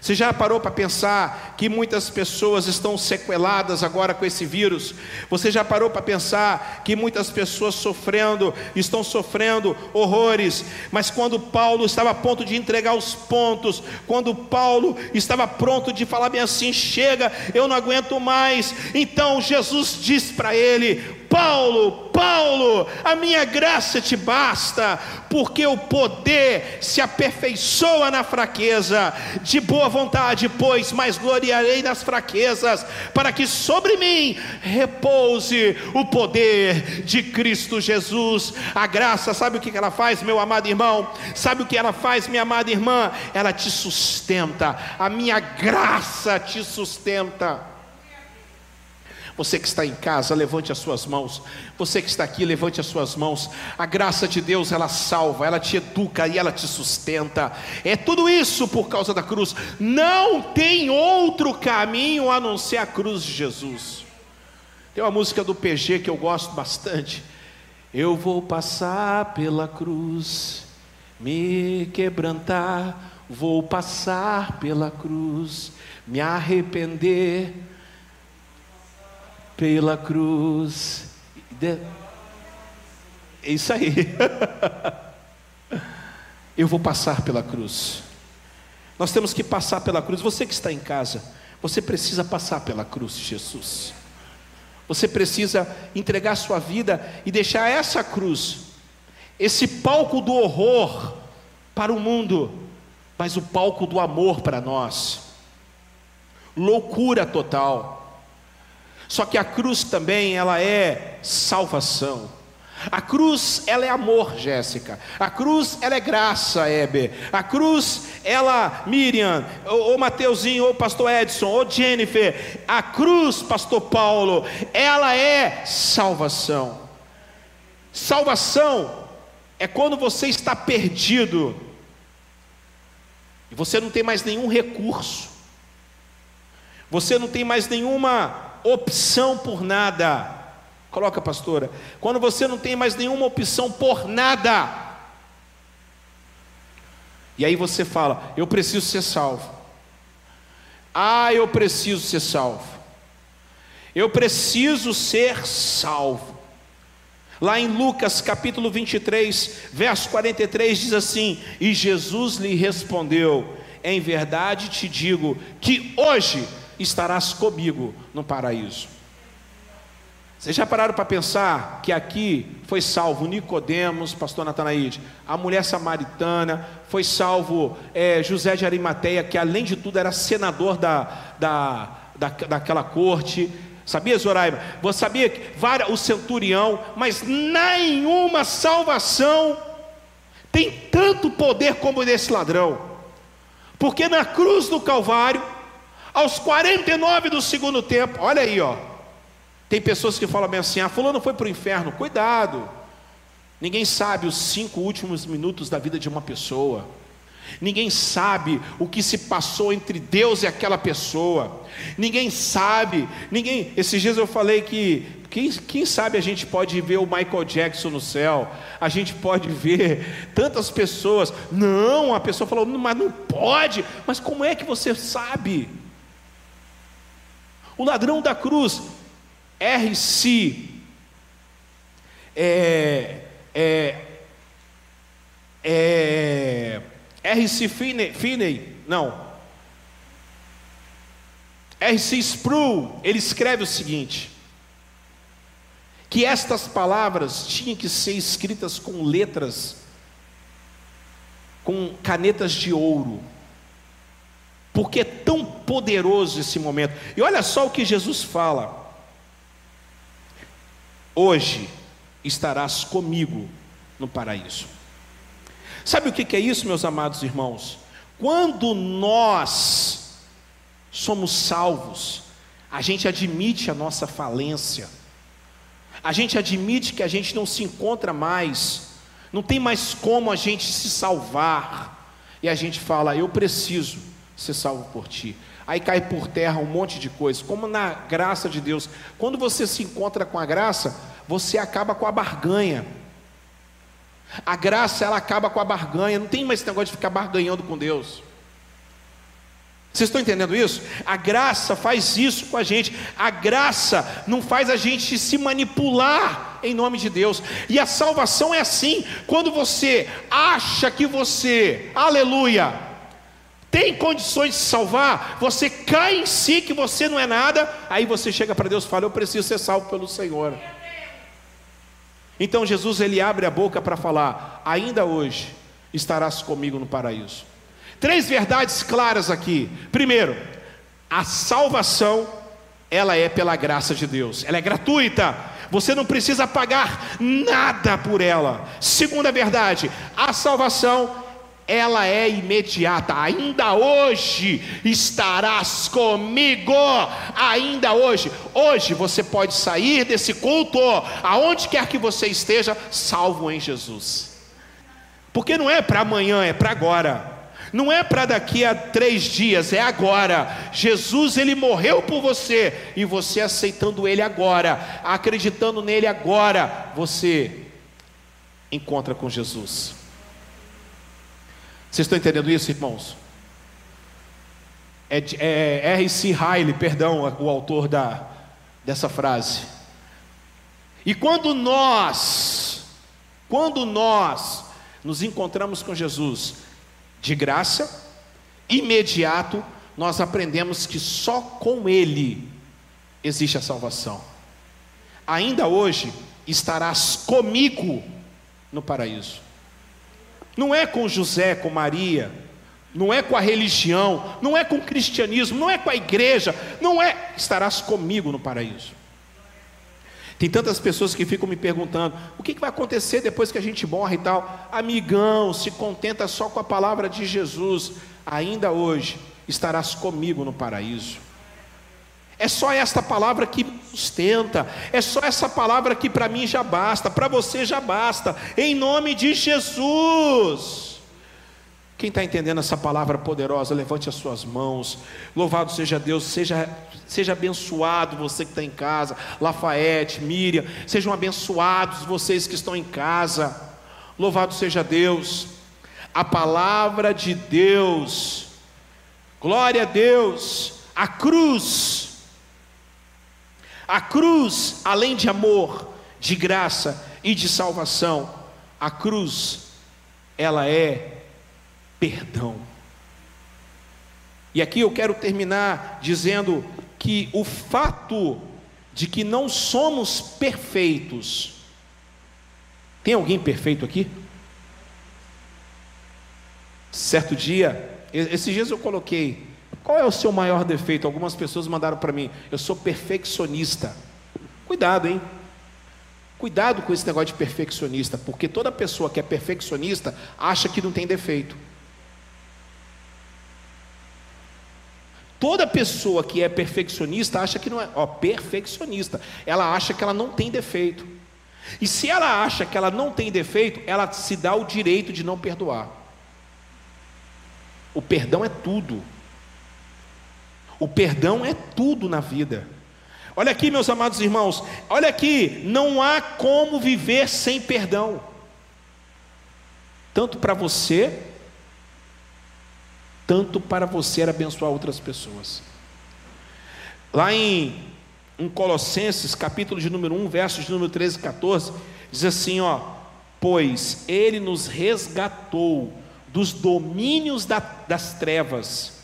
Você já parou para pensar que muitas pessoas estão sequeladas agora com esse vírus? Você já parou para pensar que muitas pessoas sofrendo, estão sofrendo horrores? Mas quando Paulo estava a ponto de entregar os pontos, quando Paulo estava pronto de falar bem assim: chega, eu não aguento mais. Então Jesus diz para ele: Paulo, Paulo, a minha graça te basta, porque o poder se aperfeiçoa na fraqueza. De boa vontade, pois, mais gloriarei nas fraquezas, para que sobre mim repouse o poder de Cristo Jesus. A graça, sabe o que ela faz, meu amado irmão? Sabe o que ela faz, minha amada irmã? Ela te sustenta. A minha graça te sustenta. Você que está em casa, levante as suas mãos. Você que está aqui, levante as suas mãos. A graça de Deus, ela salva, ela te educa e ela te sustenta. É tudo isso por causa da cruz. Não tem outro caminho a não ser a cruz de Jesus. Tem uma música do PG que eu gosto bastante. Eu vou passar pela cruz, me quebrantar, vou passar pela cruz, me arrepender pela cruz. É isso aí. Eu vou passar pela cruz. Nós temos que passar pela cruz. Você que está em casa, você precisa passar pela cruz de Jesus. Você precisa entregar sua vida e deixar essa cruz, esse palco do horror para o mundo, mas o palco do amor para nós. Loucura total. Só que a cruz também ela é salvação. A cruz, ela é amor, Jéssica. A cruz, ela é graça, Heber. A cruz, ela, Miriam, ou, ou Mateuzinho, ou Pastor Edson, ou Jennifer. A cruz, Pastor Paulo, ela é salvação. Salvação é quando você está perdido e você não tem mais nenhum recurso. Você não tem mais nenhuma opção por nada. Coloca, pastora. Quando você não tem mais nenhuma opção por nada. E aí você fala: Eu preciso ser salvo. Ah, eu preciso ser salvo. Eu preciso ser salvo. Lá em Lucas capítulo 23, verso 43 diz assim: E Jesus lhe respondeu: Em verdade te digo que hoje estarás comigo no paraíso. Vocês já pararam para pensar que aqui foi salvo Nicodemos, pastor Natanaide, a mulher samaritana, foi salvo é, José de Arimateia, que além de tudo era senador da, da, da, daquela corte, Sabia, Zoraima? Você sabia que o centurião, mas nenhuma salvação tem tanto poder como desse ladrão. Porque na cruz do Calvário, aos 49 do segundo tempo, olha aí, ó. Tem pessoas que falam bem assim: ah, fulano foi para o inferno. Cuidado. Ninguém sabe os cinco últimos minutos da vida de uma pessoa. Ninguém sabe o que se passou entre Deus e aquela pessoa. Ninguém sabe. Ninguém. Esses dias eu falei que quem, quem, sabe a gente pode ver o Michael Jackson no céu. A gente pode ver tantas pessoas. Não, a pessoa falou, mas não pode. Mas como é que você sabe? O ladrão da cruz, R.C. É, é, é, R.C. Finney, Finney, não. R.C. Sproul, ele escreve o seguinte: que estas palavras tinham que ser escritas com letras, com canetas de ouro, porque é tão poderoso esse momento. E olha só o que Jesus fala: hoje estarás comigo no paraíso. Sabe o que é isso, meus amados irmãos? Quando nós somos salvos, a gente admite a nossa falência, a gente admite que a gente não se encontra mais, não tem mais como a gente se salvar, e a gente fala: Eu preciso ser salvo por ti. Aí cai por terra um monte de coisa, como na graça de Deus. Quando você se encontra com a graça, você acaba com a barganha. A graça ela acaba com a barganha, não tem mais esse negócio de ficar barganhando com Deus. Vocês estão entendendo isso? A graça faz isso com a gente. A graça não faz a gente se manipular em nome de Deus. E a salvação é assim: quando você acha que você, aleluia, tem condições de salvar, você cai em si que você não é nada, aí você chega para Deus e fala: Eu preciso ser salvo pelo Senhor. Então Jesus ele abre a boca para falar: ainda hoje estarás comigo no paraíso. Três verdades claras aqui. Primeiro, a salvação ela é pela graça de Deus. Ela é gratuita. Você não precisa pagar nada por ela. Segunda verdade, a salvação ela é imediata. Ainda hoje estarás comigo. Ainda hoje. Hoje você pode sair desse culto, aonde quer que você esteja, salvo em Jesus. Porque não é para amanhã, é para agora. Não é para daqui a três dias, é agora. Jesus, ele morreu por você, e você aceitando ele agora, acreditando nele agora, você encontra com Jesus. Vocês estão entendendo isso, irmãos? É, é R.C. Riley, perdão, o autor da, dessa frase. E quando nós, quando nós nos encontramos com Jesus de graça, imediato, nós aprendemos que só com Ele existe a salvação. Ainda hoje estarás comigo no paraíso. Não é com José, com Maria, não é com a religião, não é com o cristianismo, não é com a igreja, não é. Estarás comigo no paraíso. Tem tantas pessoas que ficam me perguntando: o que vai acontecer depois que a gente morre e tal? Amigão, se contenta só com a palavra de Jesus, ainda hoje estarás comigo no paraíso. É só esta palavra que me sustenta, é só essa palavra que para mim já basta, para você já basta, em nome de Jesus. Quem está entendendo essa palavra poderosa, levante as suas mãos. Louvado seja Deus, seja, seja abençoado você que está em casa, Lafayette, Miriam, sejam abençoados vocês que estão em casa. Louvado seja Deus. A palavra de Deus, glória a Deus, a cruz a cruz, além de amor, de graça e de salvação, a cruz, ela é perdão. E aqui eu quero terminar dizendo que o fato de que não somos perfeitos, tem alguém perfeito aqui? Certo dia, esses dias eu coloquei Qual é o seu maior defeito? Algumas pessoas mandaram para mim: eu sou perfeccionista. Cuidado, hein? Cuidado com esse negócio de perfeccionista, porque toda pessoa que é perfeccionista acha que não tem defeito. Toda pessoa que é perfeccionista acha que não é, ó, perfeccionista, ela acha que ela não tem defeito. E se ela acha que ela não tem defeito, ela se dá o direito de não perdoar. O perdão é tudo. O perdão é tudo na vida. Olha aqui, meus amados irmãos, olha aqui, não há como viver sem perdão. Tanto para você, tanto para você abençoar outras pessoas. Lá em, em Colossenses, capítulo de número 1, versos de número 13 e 14, diz assim, ó: "Pois ele nos resgatou dos domínios da, das trevas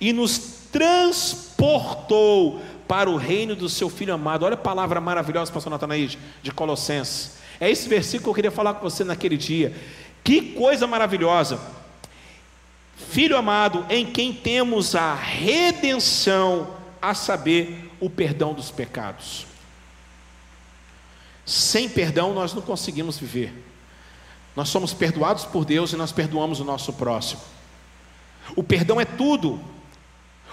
e nos transportou para o reino do seu filho amado. Olha a palavra maravilhosa, pastor Natanaíde, de Colossenses. É esse versículo que eu queria falar com você naquele dia. Que coisa maravilhosa. Filho amado, em quem temos a redenção, a saber, o perdão dos pecados. Sem perdão nós não conseguimos viver. Nós somos perdoados por Deus e nós perdoamos o nosso próximo. O perdão é tudo.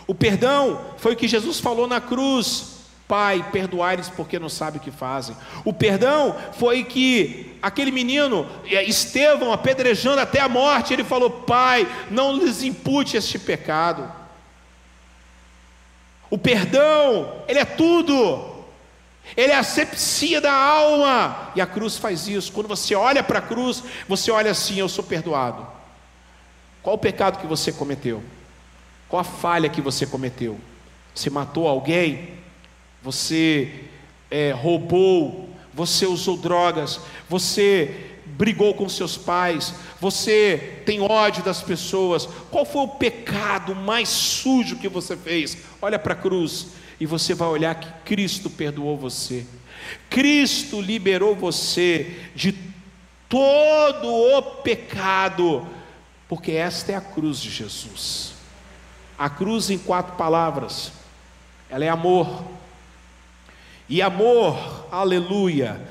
O perdão foi o que Jesus falou na cruz. Pai, perdoai-lhes porque não sabem o que fazem. O perdão foi que aquele menino, Estevão, apedrejando até a morte, ele falou: Pai, não lhes impute este pecado. O perdão, ele é tudo. Ele é a asepsia da alma. E a cruz faz isso. Quando você olha para a cruz, você olha assim: Eu sou perdoado. Qual o pecado que você cometeu? Qual a falha que você cometeu? Você matou alguém? Você é, roubou? Você usou drogas? Você brigou com seus pais? Você tem ódio das pessoas? Qual foi o pecado mais sujo que você fez? Olha para a cruz e você vai olhar que Cristo perdoou você. Cristo liberou você de todo o pecado, porque esta é a cruz de Jesus. A cruz, em quatro palavras, ela é amor. E amor, aleluia,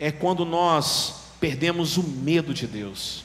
é quando nós perdemos o medo de Deus.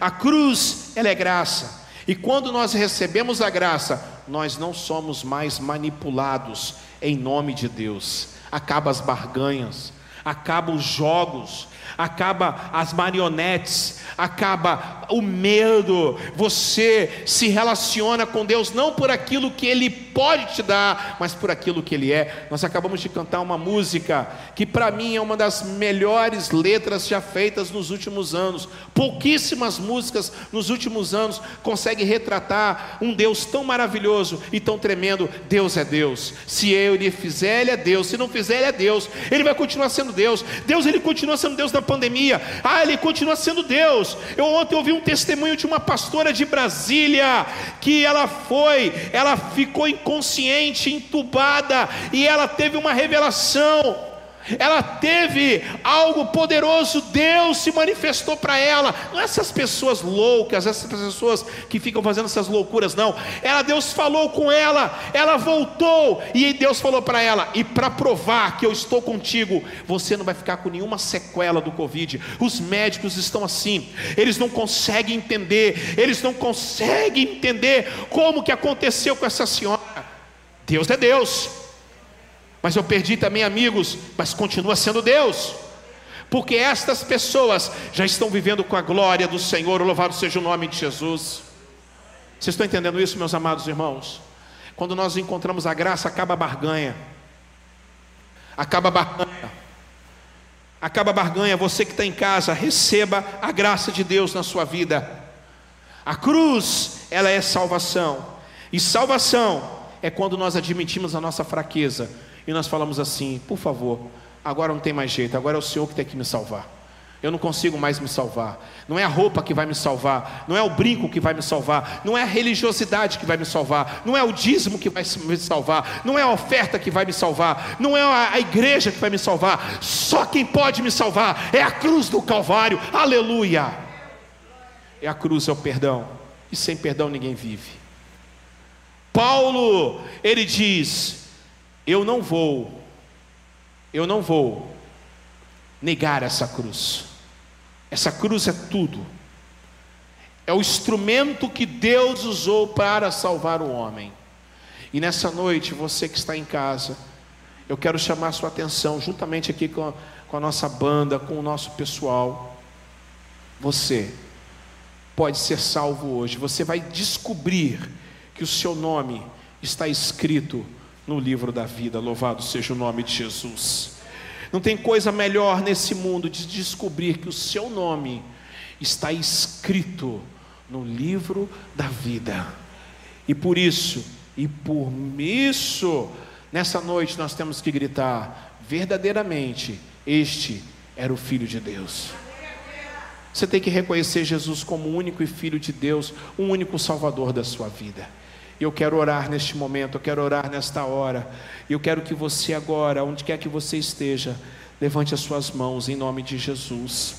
A cruz, ela é graça. E quando nós recebemos a graça, nós não somos mais manipulados em nome de Deus. Acaba as barganhas, acaba os jogos, acaba as marionetes, acaba o medo. Você se relaciona com Deus não por aquilo que Ele pode te dar, mas por aquilo que Ele é. Nós acabamos de cantar uma música que, para mim, é uma das melhores letras já feitas nos últimos anos. Pouquíssimas músicas nos últimos anos conseguem retratar um Deus tão maravilhoso e tão tremendo. Deus é Deus. Se eu lhe fizer, Ele é Deus. Se não fizer, Ele é Deus. Ele vai continuar sendo Deus. Deus, Ele continua sendo Deus na pandemia. Ah, Ele continua sendo Deus. Eu ontem ouvi um testemunho de uma pastora de Brasília que ela foi, ela ficou inconsciente, entubada e ela teve uma revelação ela teve algo poderoso, Deus se manifestou para ela. Não é essas pessoas loucas, essas pessoas que ficam fazendo essas loucuras, não. Ela, Deus falou com ela, ela voltou e Deus falou para ela: e para provar que eu estou contigo, você não vai ficar com nenhuma sequela do Covid. Os médicos estão assim, eles não conseguem entender, eles não conseguem entender como que aconteceu com essa senhora. Deus é Deus. Mas eu perdi também amigos, mas continua sendo Deus. Porque estas pessoas já estão vivendo com a glória do Senhor, louvado seja o nome de Jesus. Vocês estão entendendo isso, meus amados irmãos? Quando nós encontramos a graça, acaba a barganha. Acaba a barganha. Acaba a barganha. Você que está em casa, receba a graça de Deus na sua vida. A cruz, ela é salvação. E salvação é quando nós admitimos a nossa fraqueza e nós falamos assim: por favor, agora não tem mais jeito, agora é o Senhor que tem que me salvar. Eu não consigo mais me salvar. Não é a roupa que vai me salvar, não é o brinco que vai me salvar, não é a religiosidade que vai me salvar, não é o dízimo que vai me salvar, não é a oferta que vai me salvar, não é a igreja que vai me salvar. Só quem pode me salvar é a cruz do Calvário. Aleluia! É a cruz, é o perdão. E sem perdão ninguém vive. Paulo, ele diz: Eu não vou, eu não vou negar essa cruz. Essa cruz é tudo. É o instrumento que Deus usou para salvar o homem. E nessa noite, você que está em casa, eu quero chamar sua atenção, juntamente aqui com a, com a nossa banda, com o nosso pessoal. Você pode ser salvo hoje. Você vai descobrir que o seu nome está escrito no livro da vida. Louvado seja o nome de Jesus. Não tem coisa melhor nesse mundo de descobrir que o seu nome está escrito no livro da vida. E por isso, e por isso, nessa noite nós temos que gritar: verdadeiramente, este era o Filho de Deus. Você tem que reconhecer Jesus como o único e Filho de Deus, o único Salvador da sua vida. Eu quero orar neste momento, eu quero orar nesta hora. Eu quero que você agora, onde quer que você esteja, levante as suas mãos em nome de Jesus.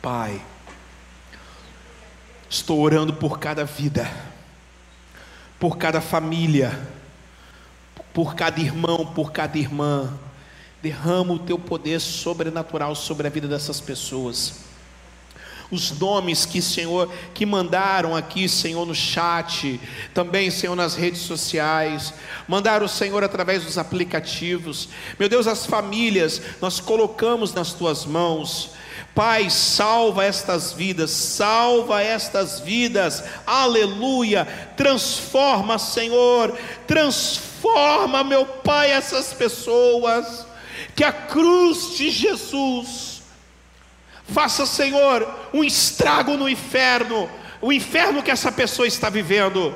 Pai, estou orando por cada vida, por cada família, por cada irmão, por cada irmã. Derrama o teu poder sobrenatural sobre a vida dessas pessoas os nomes que, Senhor, que mandaram aqui, Senhor, no chat, também, Senhor, nas redes sociais, mandaram, Senhor, através dos aplicativos. Meu Deus, as famílias, nós colocamos nas tuas mãos. Pai, salva estas vidas, salva estas vidas, aleluia. Transforma, Senhor, transforma, meu Pai, essas pessoas. Que a cruz de Jesus Faça, Senhor, um estrago no inferno, o inferno que essa pessoa está vivendo,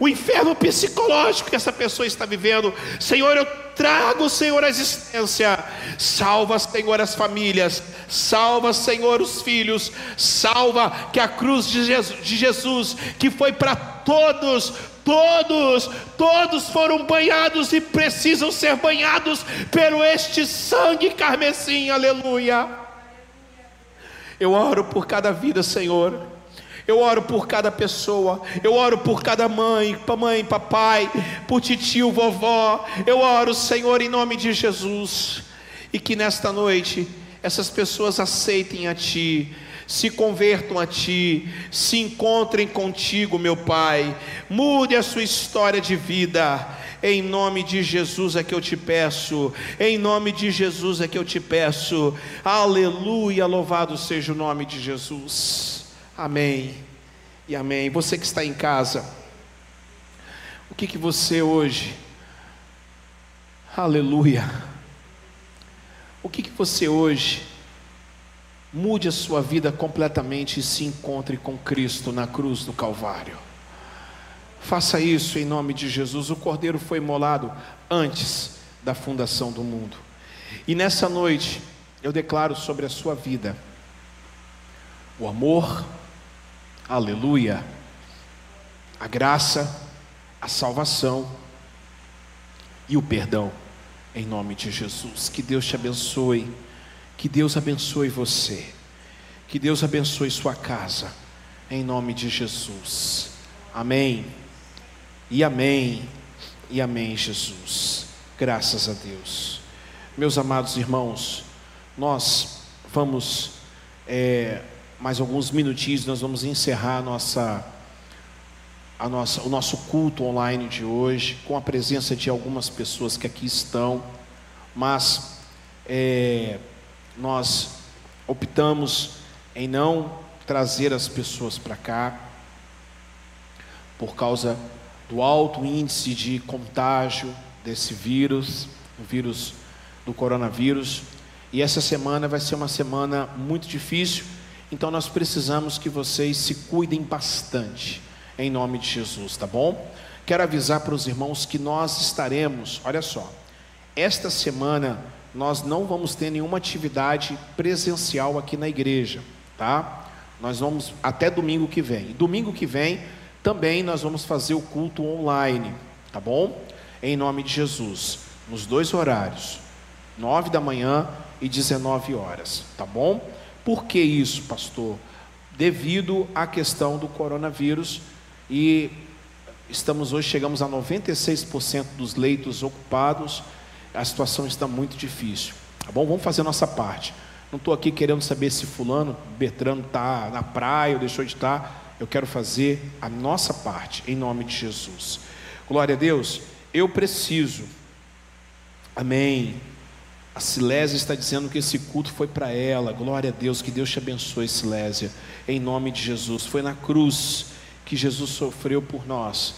o inferno psicológico que essa pessoa está vivendo. Senhor, eu trago, Senhor, a existência. Salva, Senhor, as famílias. Salva, Senhor, os filhos. Salva que a cruz de Jesus, que foi para todos, todos, todos foram banhados e precisam ser banhados pelo este sangue carmesim. Aleluia. Eu oro por cada vida, Senhor. Eu oro por cada pessoa, eu oro por cada mãe, mãe, papai, por tio, vovó. Eu oro, Senhor, em nome de Jesus. E que nesta noite essas pessoas aceitem a Ti, se convertam a Ti, se encontrem contigo, meu Pai. Mude a sua história de vida em nome de Jesus é que eu te peço. Em nome de Jesus é que eu te peço. Aleluia, louvado seja o nome de Jesus. Amém. E amém. Você que está em casa, o que que você hoje Aleluia. O que que você hoje mude a sua vida completamente e se encontre com Cristo na cruz do Calvário? Faça isso em nome de Jesus. O cordeiro foi imolado antes da fundação do mundo. E nessa noite, eu declaro sobre a sua vida o amor, aleluia, a graça, a salvação e o perdão, em nome de Jesus. Que Deus te abençoe, que Deus abençoe você, que Deus abençoe sua casa, em nome de Jesus. Amém. E amém, e amém, Jesus. Graças a Deus. Meus amados irmãos, nós vamos, é, mais alguns minutinhos, nós vamos encerrar a nossa, a nossa, o nosso culto online de hoje, com a presença de algumas pessoas que aqui estão, mas é, nós optamos em não trazer as pessoas para cá, por causa do alto índice de contágio desse vírus, o vírus do coronavírus. E essa semana vai ser uma semana muito difícil, então nós precisamos que vocês se cuidem bastante, em nome de Jesus, tá bom? Quero avisar para os irmãos que nós estaremos, olha só, esta semana nós não vamos ter nenhuma atividade presencial aqui na igreja, tá? Nós vamos até domingo que vem. Domingo que vem também nós vamos fazer o culto online, tá bom? Em nome de Jesus, nos dois horários, 9 da manhã e 19 horas, tá bom? Por que isso, pastor? devido à questão do coronavírus e estamos hoje chegamos a 96% dos leitos ocupados. A situação está muito difícil. Tá bom? Vamos fazer nossa parte. Não estou aqui querendo saber se fulano, Bertrano está na praia ou deixou de estar. Eu quero fazer a nossa parte em nome de Jesus. Glória a Deus. Eu preciso. Amém. A Silésia está dizendo que esse culto foi para ela. Glória a Deus, que Deus te abençoe, Silésia. Em nome de Jesus. Foi na cruz que Jesus sofreu por nós.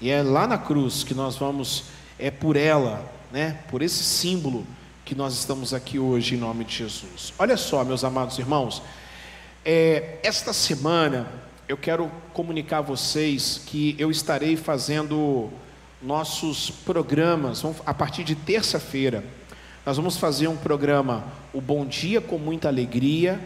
E é lá na cruz que nós vamos, é por ela, né? Por esse símbolo que nós estamos aqui hoje em nome de Jesus. Olha só, meus amados irmãos, é, esta semana eu quero comunicar a vocês que eu estarei fazendo nossos programas a partir de terça-feira. Nós vamos fazer um programa, o Bom Dia com Muita Alegria,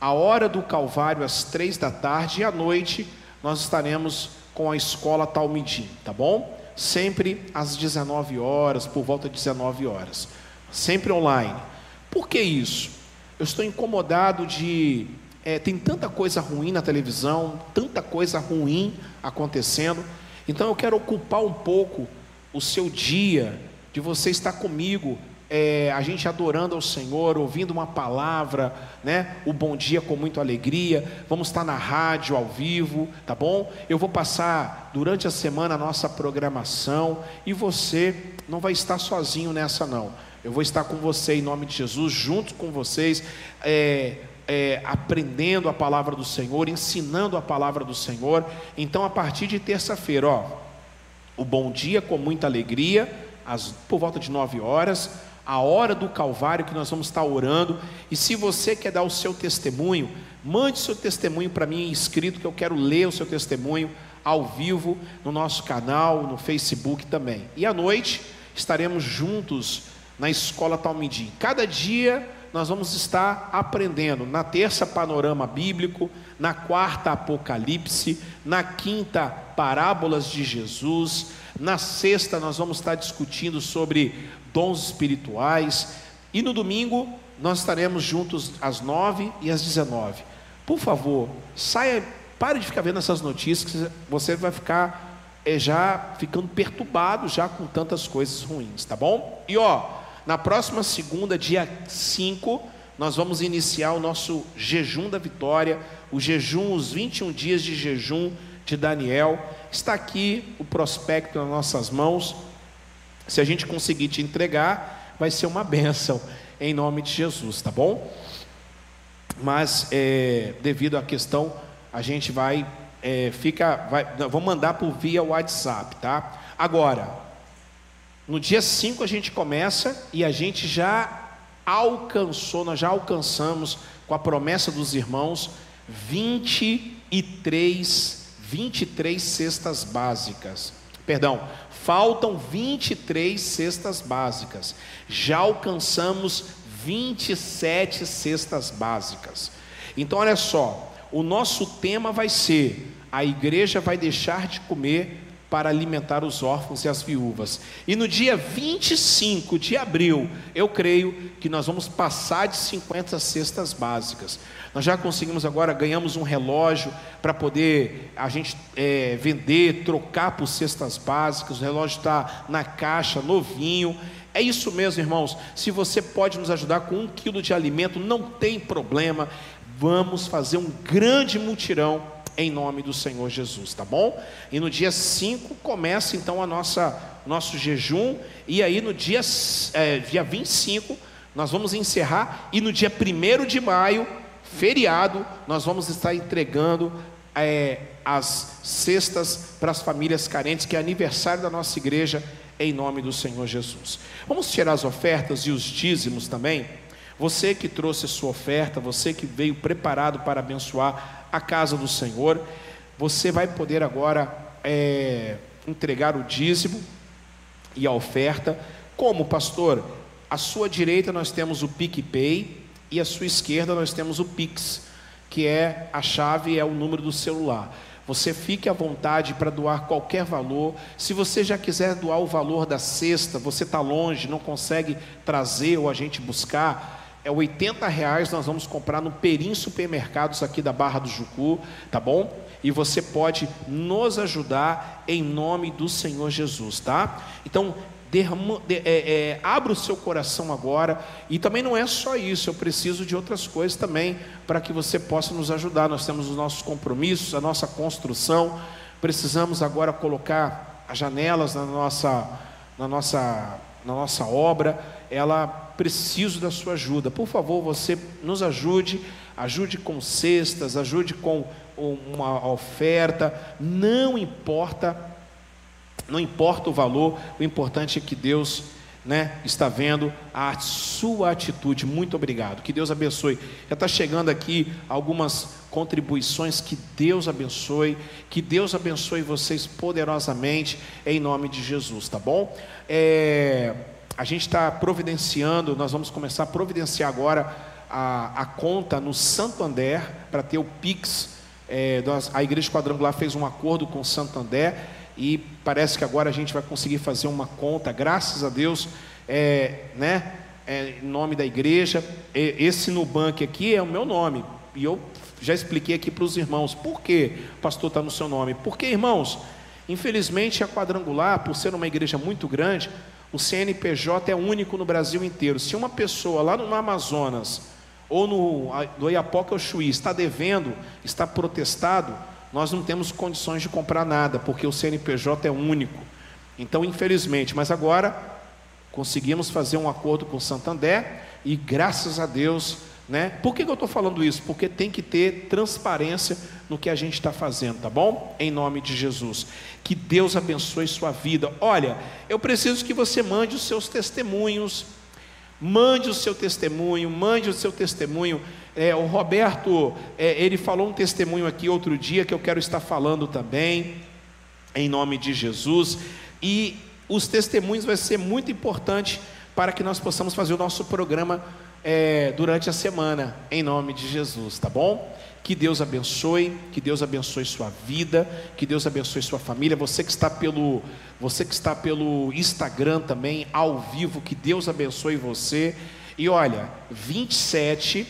a Hora do Calvário às três da tarde e à noite nós estaremos com a Escola Talmidim, tá bom? Sempre às 19 horas, por volta de 19 horas, sempre online. Por que isso? Eu estou incomodado de. É, tem tanta coisa ruim na televisão, tanta coisa ruim acontecendo, então eu quero ocupar um pouco o seu dia de você estar comigo é, a gente adorando ao Senhor, ouvindo uma palavra, né? O bom dia com muita alegria. Vamos estar na rádio ao vivo, tá bom? Eu vou passar durante a semana a nossa programação e você não vai estar sozinho nessa não. Eu vou estar com você em nome de Jesus, junto com vocês, é, é, aprendendo a palavra do Senhor, ensinando a palavra do Senhor. Então, a partir de terça-feira, ó, o bom dia com muita alegria, às, por volta de nove horas a hora do Calvário que nós vamos estar orando. E se você quer dar o seu testemunho, mande seu testemunho para mim escrito, que eu quero ler o seu testemunho ao vivo no nosso canal, no Facebook também. E à noite estaremos juntos na escola Talmidim. Cada dia nós vamos estar aprendendo. Na terça, panorama bíblico, na quarta, Apocalipse, na quinta, parábolas de Jesus. Na sexta, nós vamos estar discutindo sobre dons espirituais. E no domingo nós estaremos juntos às nove e às dezenove. Por favor, saia, pare de ficar vendo essas notícias, você vai ficar é, já ficando perturbado já com tantas coisas ruins, tá bom? E ó, na próxima segunda, dia 5, nós vamos iniciar o nosso jejum da vitória, o jejum, os 21 dias de jejum de Daniel. Está aqui o prospecto nas nossas mãos. Se a gente conseguir te entregar, vai ser uma bênção em nome de Jesus, tá bom? Mas é, devido à questão, a gente vai, é, fica, vai, vou mandar por via WhatsApp, tá? Agora, no dia 5 a gente começa e a gente já alcançou, nós já alcançamos com a promessa dos irmãos 23, 23 cestas básicas. Perdão, Faltam 23 cestas básicas. Já alcançamos 27 cestas básicas. Então, olha só, o nosso tema vai ser: a igreja vai deixar de comer para alimentar os órfãos e as viúvas. E no dia 25 de abril, eu creio que nós vamos passar de 50 cestas básicas. Nós já conseguimos agora, ganhamos um relógio para poder a gente é, vender, trocar por cestas básicas. O relógio está na caixa, novinho. É isso mesmo, irmãos. Se você pode nos ajudar com um quilo de alimento, não tem problema. Vamos fazer um grande mutirão em nome do Senhor Jesus, tá bom? E no dia 5 começa então a nossa nosso jejum e aí no dia é, dia 25 nós vamos encerrar e no dia 1 de maio feriado, nós vamos estar entregando é, as cestas para as famílias carentes, que é aniversário da nossa igreja, em nome do Senhor Jesus. Vamos tirar as ofertas e os dízimos também. Você que trouxe a sua oferta, você que veio preparado para abençoar a casa do Senhor, você vai poder agora é, entregar o dízimo e a oferta. Como, pastor? À sua direita nós temos o PicPay, e à sua esquerda nós temos o Pix, que é a chave, é o número do celular. Você fique à vontade para doar qualquer valor. Se você já quiser doar o valor da cesta, você está longe, não consegue trazer ou a gente buscar, é 80 reais, nós vamos comprar no Perim Supermercados aqui da Barra do Jucu, tá bom? E você pode nos ajudar em nome do Senhor Jesus, tá? Então, de, é, é, abra o seu coração agora, e também não é só isso, eu preciso de outras coisas também, para que você possa nos ajudar. Nós temos os nossos compromissos, a nossa construção, precisamos agora colocar as janelas na nossa, na nossa, na nossa obra, ela preciso da sua ajuda. Por favor, você nos ajude, ajude com cestas, ajude com uma oferta, não importa não importa o valor, o importante é que Deus né, está vendo a sua atitude. Muito obrigado. Que Deus abençoe. Já está chegando aqui algumas contribuições. Que Deus abençoe. Que Deus abençoe vocês poderosamente em nome de Jesus, tá bom? É, a gente está providenciando, nós vamos começar a providenciar agora a, a conta no Santander para ter o Pix. É, a Igreja Quadrangular fez um acordo com o Santander e parece que agora a gente vai conseguir fazer uma conta, graças a Deus, é, né, é, em nome da igreja. Esse Nubank aqui é o meu nome, e eu já expliquei aqui para os irmãos, por que pastor está no seu nome? Porque, irmãos, infelizmente a quadrangular, por ser uma igreja muito grande, o CNPJ é único no Brasil inteiro. Se uma pessoa lá no Amazonas ou no, no Iapoca ou Chuí está devendo, está protestado, nós não temos condições de comprar nada, porque o CNPJ é único. Então, infelizmente, mas agora conseguimos fazer um acordo com o Santander e graças a Deus, né? Por que, que eu estou falando isso? Porque tem que ter transparência no que a gente está fazendo, tá bom? Em nome de Jesus. Que Deus abençoe sua vida. Olha, eu preciso que você mande os seus testemunhos. Mande o seu testemunho, mande o seu testemunho é, o Roberto, é, ele falou um testemunho aqui outro dia que eu quero estar falando também, em nome de Jesus. E os testemunhos vai ser muito importante para que nós possamos fazer o nosso programa é, durante a semana, em nome de Jesus, tá bom? Que Deus abençoe, que Deus abençoe sua vida, que Deus abençoe sua família. Você que está pelo, você que está pelo Instagram também, ao vivo, que Deus abençoe você. E olha, 27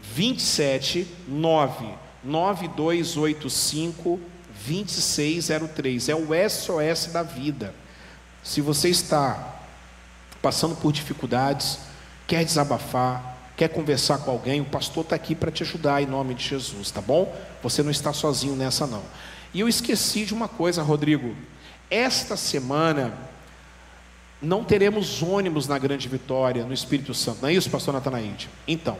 27 9 9285 2603. É o SOS da vida. Se você está passando por dificuldades, quer desabafar, quer conversar com alguém, o pastor está aqui para te ajudar em nome de Jesus, tá bom? Você não está sozinho nessa não. E eu esqueci de uma coisa, Rodrigo. Esta semana não teremos ônibus na Grande Vitória, no Espírito Santo. Não é isso, pastor Natanaide? Então,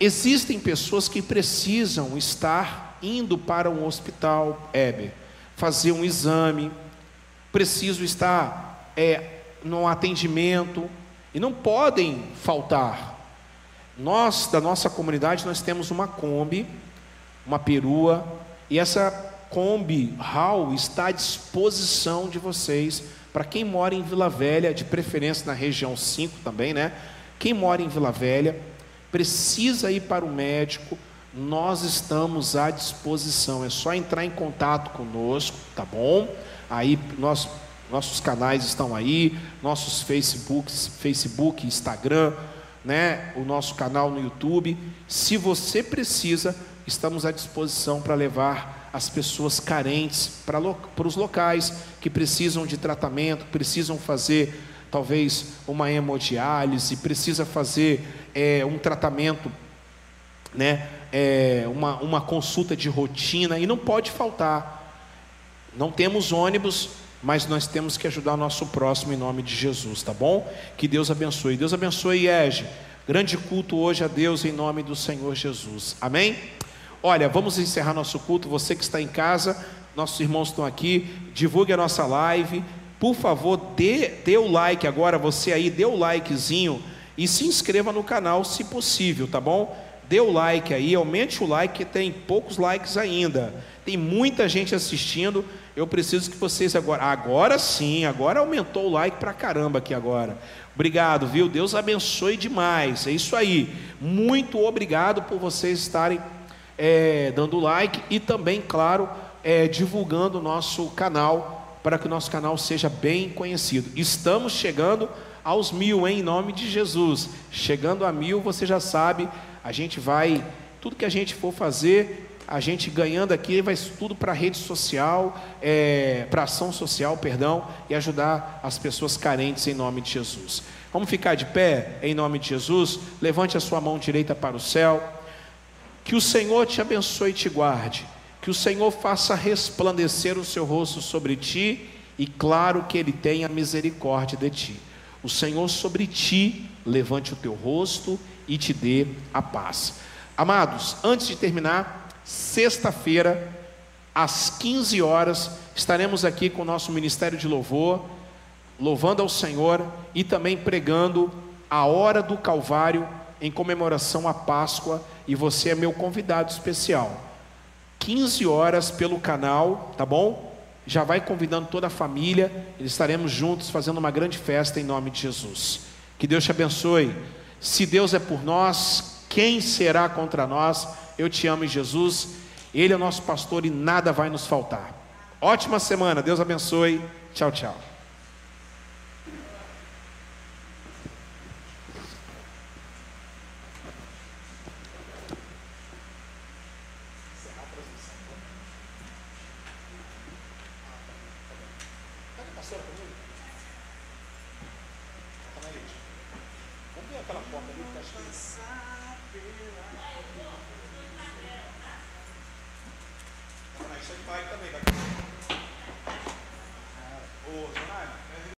Existem pessoas que precisam estar indo para um hospital, Heber, fazer um exame, precisam estar é, no atendimento e não podem faltar. Nós, da nossa comunidade, nós temos uma Kombi, uma perua, e essa Kombi HAL está à disposição de vocês, para quem mora em Vila Velha, de preferência na região 5 também, né? Quem mora em Vila Velha, precisa ir para o médico, nós estamos à disposição. É só entrar em contato conosco, tá bom? Aí nós, nossos canais estão aí, nossos Facebooks, Facebook, Instagram, né? O nosso canal no YouTube. Se você precisa, estamos à disposição para levar as pessoas carentes para, para os locais que precisam de tratamento, precisam fazer talvez uma hemodiálise, precisa fazer é, um tratamento, né, é, uma, uma consulta de rotina, e não pode faltar. Não temos ônibus, mas nós temos que ajudar o nosso próximo em nome de Jesus, tá bom? Que Deus abençoe. Deus abençoe, Ege. Grande culto hoje a Deus em nome do Senhor Jesus. Amém? Olha, vamos encerrar nosso culto. Você que está em casa, nossos irmãos estão aqui. Divulgue a nossa live por favor, dê, dê o like agora, você aí, dê o likezinho e se inscreva no canal se possível, tá bom? Dê o like aí, aumente o like, que tem poucos likes ainda. Tem muita gente assistindo. Eu preciso que vocês agora, agora sim, agora aumentou o like pra caramba aqui agora. Obrigado, viu? Deus abençoe demais. É isso aí. Muito obrigado por vocês estarem é, dando like e também, claro, é, divulgando o nosso canal para que o nosso canal seja bem conhecido. Estamos chegando aos mil, hein, em nome de Jesus. Chegando a mil, você já sabe, a gente vai, tudo que a gente for fazer, a gente ganhando aqui, vai tudo para rede social, é, para ação social, perdão, e ajudar as pessoas carentes em nome de Jesus. Vamos ficar de pé em nome de Jesus? Levante a sua mão direita para o céu. Que o Senhor te abençoe e te guarde. Que o Senhor faça resplandecer o seu rosto sobre ti e claro que ele tenha misericórdia de ti. O Senhor sobre ti levante o teu rosto e te dê a paz. Amados, antes de terminar, sexta-feira, às 15 horas, estaremos aqui com o nosso ministério de louvor, louvando ao Senhor e também pregando a hora do Calvário em comemoração à Páscoa, e você é meu convidado especial. 15 horas pelo canal, tá bom? Já vai convidando toda a família, estaremos juntos fazendo uma grande festa em nome de Jesus. Que Deus te abençoe. Se Deus é por nós, quem será contra nós? Eu te amo, Jesus. Ele é nosso pastor e nada vai nos faltar. Ótima semana, Deus abençoe. Tchau, tchau.